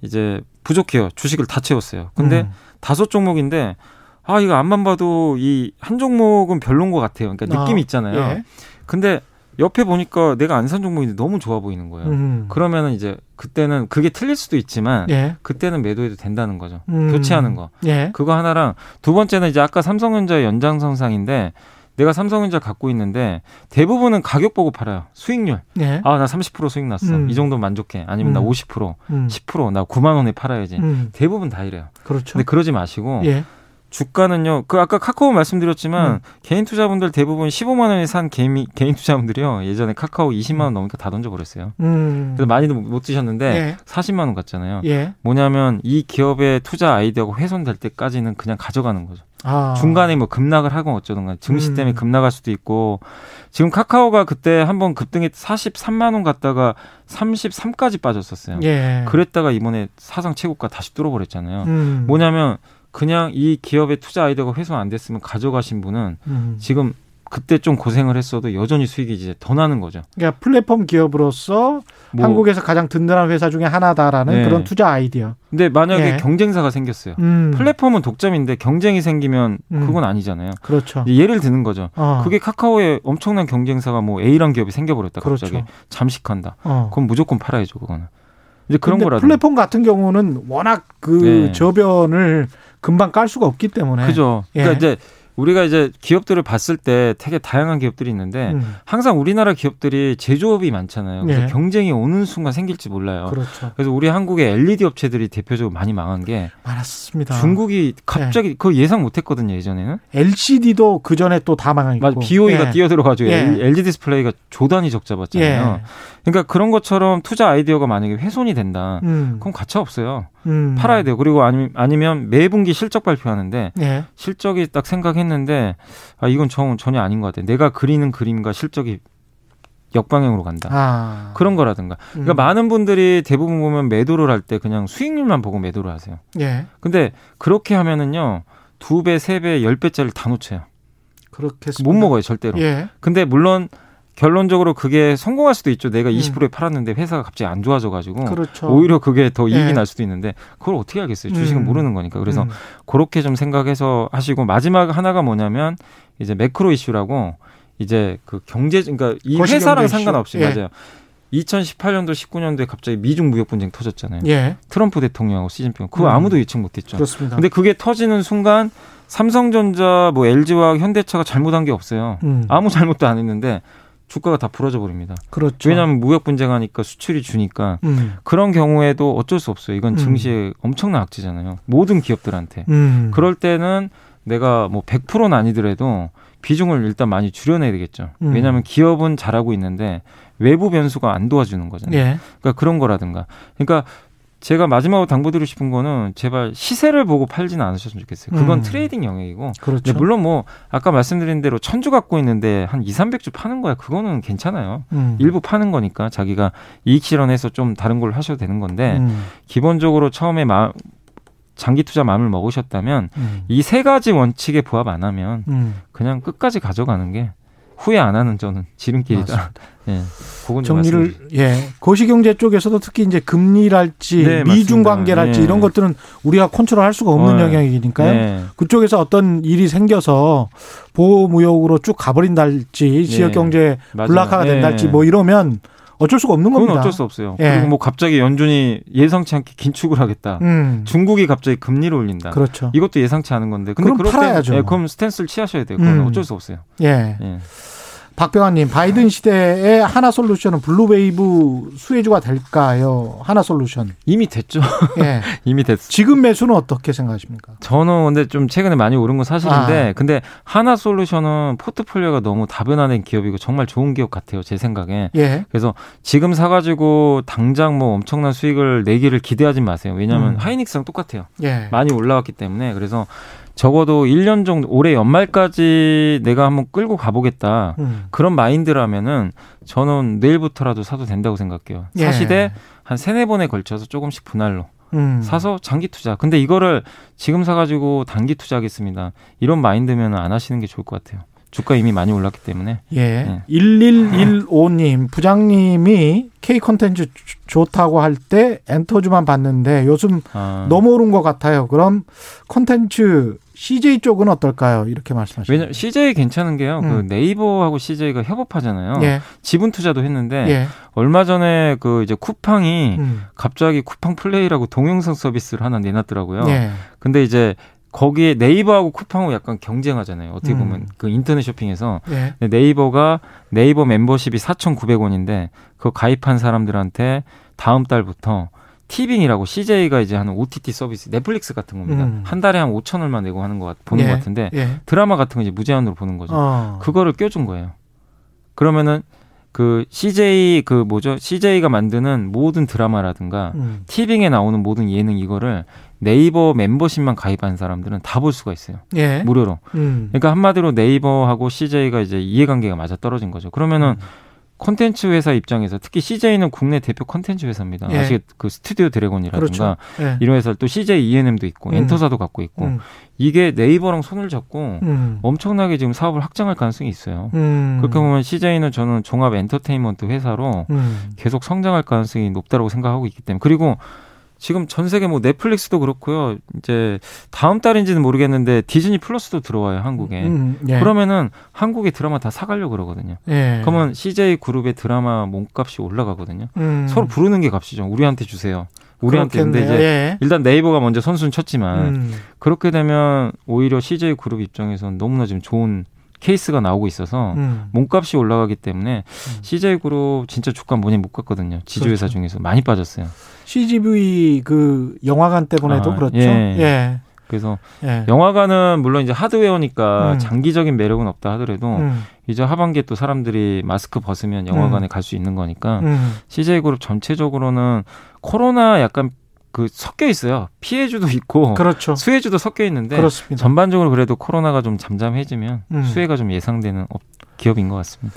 이제 부족해요. 주식을 다 채웠어요. 근데 음. 다섯 종목인데 아 이거 앞만 봐도 이 한 종목은 별론 것 같아요. 그러니까 느낌이 아, 있잖아요. 예. 근데 옆에 보니까 내가 안 산 종목인데 너무 좋아 보이는 거예요. 음. 그러면은 이제 그때는 그게 틀릴 수도 있지만 예. 그때는 매도해도 된다는 거죠. 음. 교체하는 거. 예. 그거 하나랑 두 번째는 이제 아까 삼성전자의 연장선상인데 내가 삼성전자 갖고 있는데 대부분은 가격 보고 팔아요. 수익률. 예. 아, 나 30% 수익 났어. 음. 이 정도 만족해. 아니면 나 50%, 음. 10%, 음. 나 9만 원에 팔아야지. 음. 대부분 다 이래요. 그렇죠. 근데 그러지 마시고 예. 주가는요. 그 아까 카카오 말씀드렸지만 음. 개인 투자분들 대부분 15만 원에 산 개인 개인 투자분들이요. 예전에 카카오 20만 원 넘으니까 다 던져 버렸어요. 음. 그래서 많이도 못 드셨는데 예. 40만 원 갔잖아요. 예. 뭐냐면 이 기업의 투자 아이디어가 훼손될 때까지는 그냥 가져가는 거죠. 아. 중간에 뭐 급락을 하건 어쩌든가 증시 때문에 음. 급락할 수도 있고 지금 카카오가 그때 한번 급등해 43만 원 갔다가 33까지 빠졌었어요. 예. 그랬다가 이번에 사상 최고가 다시 뚫어버렸잖아요. 음. 뭐냐면 그냥 이 기업의 투자 아이디어가 훼손 안 됐으면 가져가신 분은 음. 지금 그때 좀 고생을 했어도 여전히 수익이 이제 더 나는 거죠. 그러니까 플랫폼 기업으로서 뭐, 한국에서 가장 든든한 회사 중에 하나다라는 네. 그런 투자 아이디어. 근데 만약에 네. 경쟁사가 생겼어요. 음. 플랫폼은 독점인데 경쟁이 생기면 음. 그건 아니잖아요. 그렇죠. 예를 드는 거죠. 어. 그게 카카오에 엄청난 경쟁사가 뭐 A란 기업이 생겨버렸다 갑자기 그렇죠. 잠식한다. 어. 그럼 무조건 팔아야죠 그거는. 이제 그런 거라. 플랫폼 같은 경우는 워낙 그 네. 저변을 금방 깔 수가 없기 때문에. 그죠. 그러니까 예. 이제 우리가 이제 기업들을 봤을 때 되게 다양한 기업들이 있는데 음. 항상 우리나라 기업들이 제조업이 많잖아요. 그래서 네. 경쟁이 오는 순간 생길지 몰라요. 그렇죠. 그래서 우리 한국의 LED 업체들이 대표적으로 많이 망한 게 많았습니다. 중국이 갑자기 네. 그거 예상 못 했거든요 예전에는. LCD도 그 전에 또 다 망했고. 맞아. BOE가 네. 뛰어들어 가지고 예. LG 디스플레이가 조단위 적자 봤잖아요. 예. 그러니까 그런 것처럼 투자 아이디어가 만약에 훼손이 된다. 음. 그럼 가차 없어요. 음. 팔아야 돼요. 그리고 아니, 아니면 매 분기 실적 발표하는데 예. 실적이 딱 생각했는데 아 이건 전, 전혀 아닌 것 같아요. 내가 그리는 그림과 실적이 역방향으로 간다. 아. 그런 거라든가. 그러니까 음. 많은 분들이 대부분 보면 매도를 할 때 그냥 수익률만 보고 매도를 하세요. 예. 근데 그렇게 하면은요. 두 배, 세 배, 열 배짜리를 다 놓쳐요. 그렇게 못 먹어요, 절대로. 예. 근데 물론 결론적으로 그게 성공할 수도 있죠. 내가 20%에 음. 팔았는데 회사가 갑자기 안 좋아져 가지고 그렇죠. 오히려 그게 더 이익이 네. 날 수도 있는데 그걸 어떻게 알겠어요. 주식은 음. 모르는 거니까. 그래서 음. 그렇게 좀 생각해서 하시고 마지막 하나가 뭐냐면 이제 매크로 이슈라고 이제 그 경제 그러니까 이 회사랑 상관없이 예. 맞아요. 2018년도 19년도에 갑자기 미중 무역 분쟁 터졌잖아요. 예. 트럼프 대통령하고 시진핑 그거 음. 아무도 예측 못했죠. 그렇습니다. 근데 그게 터지는 순간 삼성전자, 뭐 LG와 현대차가 잘못한 게 없어요. 음. 아무 잘못도 안 했는데 주가가 다 부러져 버립니다. 그렇죠. 왜냐하면 무역 분쟁하니까 수출이 주니까 음. 그런 경우에도 어쩔 수 없어요. 이건 음. 증시에 엄청난 악재잖아요. 모든 기업들한테. 음. 그럴 때는 내가 뭐 100%는 아니더라도 비중을 일단 많이 줄여내야 되겠죠. 음. 왜냐하면 기업은 잘하고 있는데 외부 변수가 안 도와주는 거잖아요. 예. 그러니까 그런 거라든가. 그러니까 제가 마지막으로 당부드리고 싶은 거는 제발 시세를 보고 팔지는 않으셨으면 좋겠어요. 그건 음. trading 영역이고. 그렇죠. 물론 뭐 아까 말씀드린 대로 천주 갖고 있는데 한 2, 300주 파는 거야. 그거는 괜찮아요. 음. 일부 파는 거니까 자기가 이익 실현해서 좀 다른 걸 하셔도 되는 건데 음. 기본적으로 처음에 마, 장기 투자 마음을 먹으셨다면 음. 이세 가지 원칙에 부합 안 하면 음. 그냥 끝까지 가져가는 게 후회 안 하는 저는 지름길이다. [LAUGHS] 예. 정리를 예 거시경제 쪽에서도 특히 이제 금리랄지 네, 미중 관계랄지 네. 이런 것들은 우리가 컨트롤할 수가 없는 어, 영역이니까요. 네. 그쪽에서 어떤 일이 생겨서 보호 무역으로 쭉 가버린달지 네. 지역 경제 불락화가 네. 된달지 뭐 이러면 어쩔 수가 없는 겁니다. 그건 어쩔 수 없어요. 예. 그리고 뭐 갑자기 연준이 예상치 않게 긴축을 하겠다. 음. 중국이 갑자기 금리를 올린다. 그렇죠. 이것도 예상치 않은 건데. 근데 그럼 팔아야죠. 때, 예, 그럼 스탠스를 취하셔야 돼요. 그건 음. 어쩔 수 없어요. 예. 예. 박병환님, 바이든 시대에 한화 솔루션은 blue wave 수혜주가 될까요? 한화 솔루션. 이미 됐죠. 예. [LAUGHS] 이미 됐어. 지금 매수는 어떻게 생각하십니까? 저는 근데 좀 최근에 많이 오른 건 사실인데, 아. 근데 한화 솔루션은 포트폴리오가 너무 다변화된 기업이고 정말 좋은 기업 같아요. 제 생각에. 예. 그래서 지금 사가지고 당장 뭐 엄청난 수익을 내기를 기대하지 마세요. 왜냐하면 음. 하이닉스랑 똑같아요. 예. 많이 올라왔기 때문에. 그래서 적어도 1년 정도 올해 연말까지 내가 한번 끌고 가보겠다 음. 그런 마인드라면은 저는 내일부터라도 사도 된다고 생각해요. 예. 사시되 한 세네 번에 걸쳐서 조금씩 분할로 음. 사서 장기 투자. 근데 이거를 지금 사가지고 단기 투자하겠습니다. 이런 마인드면 안 하시는 게 좋을 것 같아요. 주가 이미 많이 올랐기 때문에. 예. 예. 1115님, 부장님이 K 컨텐츠 좋다고 할 때 엔터주만 봤는데 요즘 아. 너무 오른 것 같아요. 그럼 컨텐츠 CJ 쪽은 어떨까요? 이렇게 말씀하시죠. 왜냐 CJ 괜찮은 게요. 그 음. 그 네이버하고 CJ가 협업하잖아요. 예. 지분 투자도 했는데 예. 얼마 전에 그 이제 쿠팡이 음. 갑자기 쿠팡 플레이라고 동영상 서비스를 하나 내놨더라고요. 예. 근데 이제 거기에 네이버하고 쿠팡하고 약간 경쟁하잖아요. 어떻게 음. 보면 음. 그 인터넷 쇼핑에서 예. 네이버가 네이버 멤버십이 4,900원인데 그거 가입한 사람들한테 다음 달부터 티빙이라고 CJ가 이제 하는 OTT 서비스 넷플릭스 같은 겁니다. 음. 한 달에 한 5천 원만 내고 하는 거 보는 예. 것 같은데 예. 드라마 같은 거 이제 무제한으로 보는 거죠. 어. 그거를 껴준 거예요. 그러면은 그 CJ 그 뭐죠? CJ가 만드는 모든 드라마라든가 음. 티빙에 나오는 모든 예능 이거를 네이버 멤버십만 가입한 사람들은 다 볼 수가 있어요. 예. 무료로. 음. 그러니까 한마디로 네이버하고 CJ가 이제 이해관계가 맞아 떨어진 거죠. 그러면은 음. 콘텐츠 회사 입장에서 특히 CJ는 국내 대표 콘텐츠 회사입니다. 예. 아시그 스튜디오 드래곤이라든가 그렇죠. 예. 이런 회사를 또 CJ ENM도 있고 음. 엔터사도 갖고 있고 음. 이게 네이버랑 손을 잡고 음. 엄청나게 지금 사업을 확장할 가능성이 있어요. 음. 그렇게 보면 CJ는 저는 종합 엔터테인먼트 회사로 음. 계속 성장할 가능성이 높다고 생각하고 있기 때문에 그리고 지금 전 세계 뭐 넷플릭스도 그렇고요. 이제 다음 달인지는 모르겠는데 디즈니 플러스도 들어와요 한국에. 음, 예. 그러면은 한국의 드라마 다 사가려고 그러거든요. 예. 그러면 CJ 그룹의 드라마 몸값이 올라가거든요. 음. 서로 부르는 게 값이죠. 우리한테 주세요. 우리한테 근데 이제 예. 일단 네이버가 먼저 선수는 쳤지만 음. 그렇게 되면 오히려 CJ 그룹 입장에서는 너무나 지금 좋은 케이스가 나오고 있어서 음. 몸값이 올라가기 때문에 음. CJ 그룹 진짜 주가 많이 못 갔거든요. 지주회사 그렇죠. 중에서 많이 빠졌어요. CGV 그 영화관 때문에도 아, 그렇죠. 예. 예. 그래서 예. 영화관은 물론 이제 하드웨어니까 음. 장기적인 매력은 없다 하더라도 음. 이제 하반기에 또 사람들이 마스크 벗으면 영화관에 음. 갈수 있는 거니까 음. CJ 그룹 전체적으로는 코로나 약간 그 섞여 있어요. 피해주도 [LAUGHS] 있고 그렇죠. 수혜주도 섞여 있는데 그렇습니다. 전반적으로 그래도 코로나가 좀 잠잠해지면 음. 수혜가 좀 예상되는 기업인 것 같습니다.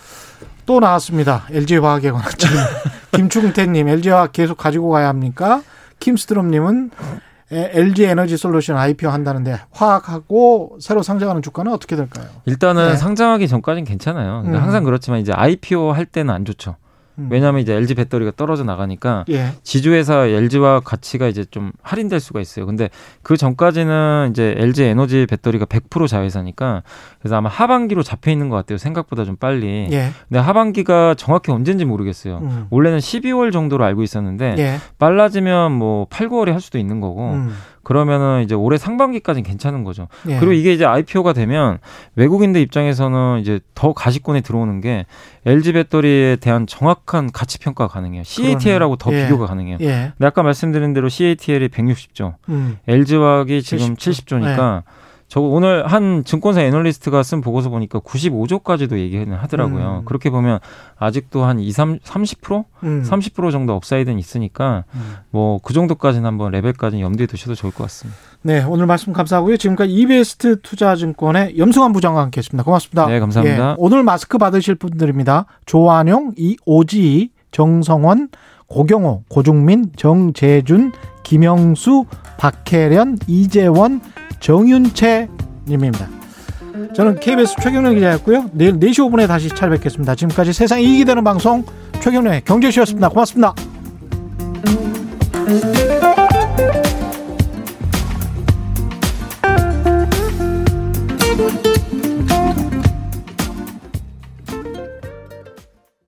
또 나왔습니다. LG화학에 관한 질문. [LAUGHS] 김충태님, LG화학 계속 가지고 가야 합니까? 김스트롬님은 LG 에너지 솔루션 IPO 한다는데 화학하고 새로 상장하는 주가는 어떻게 될까요? 일단은 네. 상장하기 전까지는 괜찮아요. 음. 항상 그렇지만 이제 IPO 할 때는 안 좋죠. 음. 왜냐하면 이제 LG 배터리가 떨어져 나가니까 예. 지주회사 LG와 가치가 이제 좀 할인될 수가 있어요. 근데 그 전까지는 이제 LG 에너지 배터리가 100% 자회사니까 그래서 아마 하반기로 잡혀 있는 것 같아요. 생각보다 좀 빨리. 예. 근데 하반기가 정확히 언제인지 모르겠어요. 음. 원래는 12월 정도로 알고 있었는데 예. 빨라지면 뭐 8, 9월에 할 수도 있는 거고. 음. 그러면은 이제 올해 상반기까지는 괜찮은 거죠. 예. 그리고 이게 이제 IPO가 되면 외국인들 입장에서는 이제 더 가시권에 들어오는 게 LG 배터리에 대한 정확한 가치 평가가 가능해요. CATL하고 더 예. 비교가 가능해요. 예. 근데 아까 말씀드린 대로 CATL이 160조, 음. LG화학이 지금 70조. 70조니까 저 오늘 한 증권사 애널리스트가 쓴 보고서 보니까 95조까지도 얘기는 하더라고요. 음. 그렇게 보면 아직도 한 2, 3, 30%? 음. 30% 정도 upside는 있으니까 음. 뭐그 정도까지는 한번 레벨까지는 염두에 두셔도 좋을 것 같습니다. 네, 오늘 말씀 감사하고요. 지금까지 이베스트 투자증권의 염승환 부장과 함께했습니다. 고맙습니다. 네, 감사합니다. 예, 오늘 마스크 받으실 분들입니다. 조한용, 이오지, 정성원, 고경호, 고중민, 정재준, 김영수, 박혜련, 이재원, 정윤채 님입니다. 저는 KBS 최경련 기자였고요. 내일 4시 5분에 다시 찾아뵙겠습니다. 지금까지 세상 이익이 되는 방송 최경련의 경제쇼였습니다. 고맙습니다.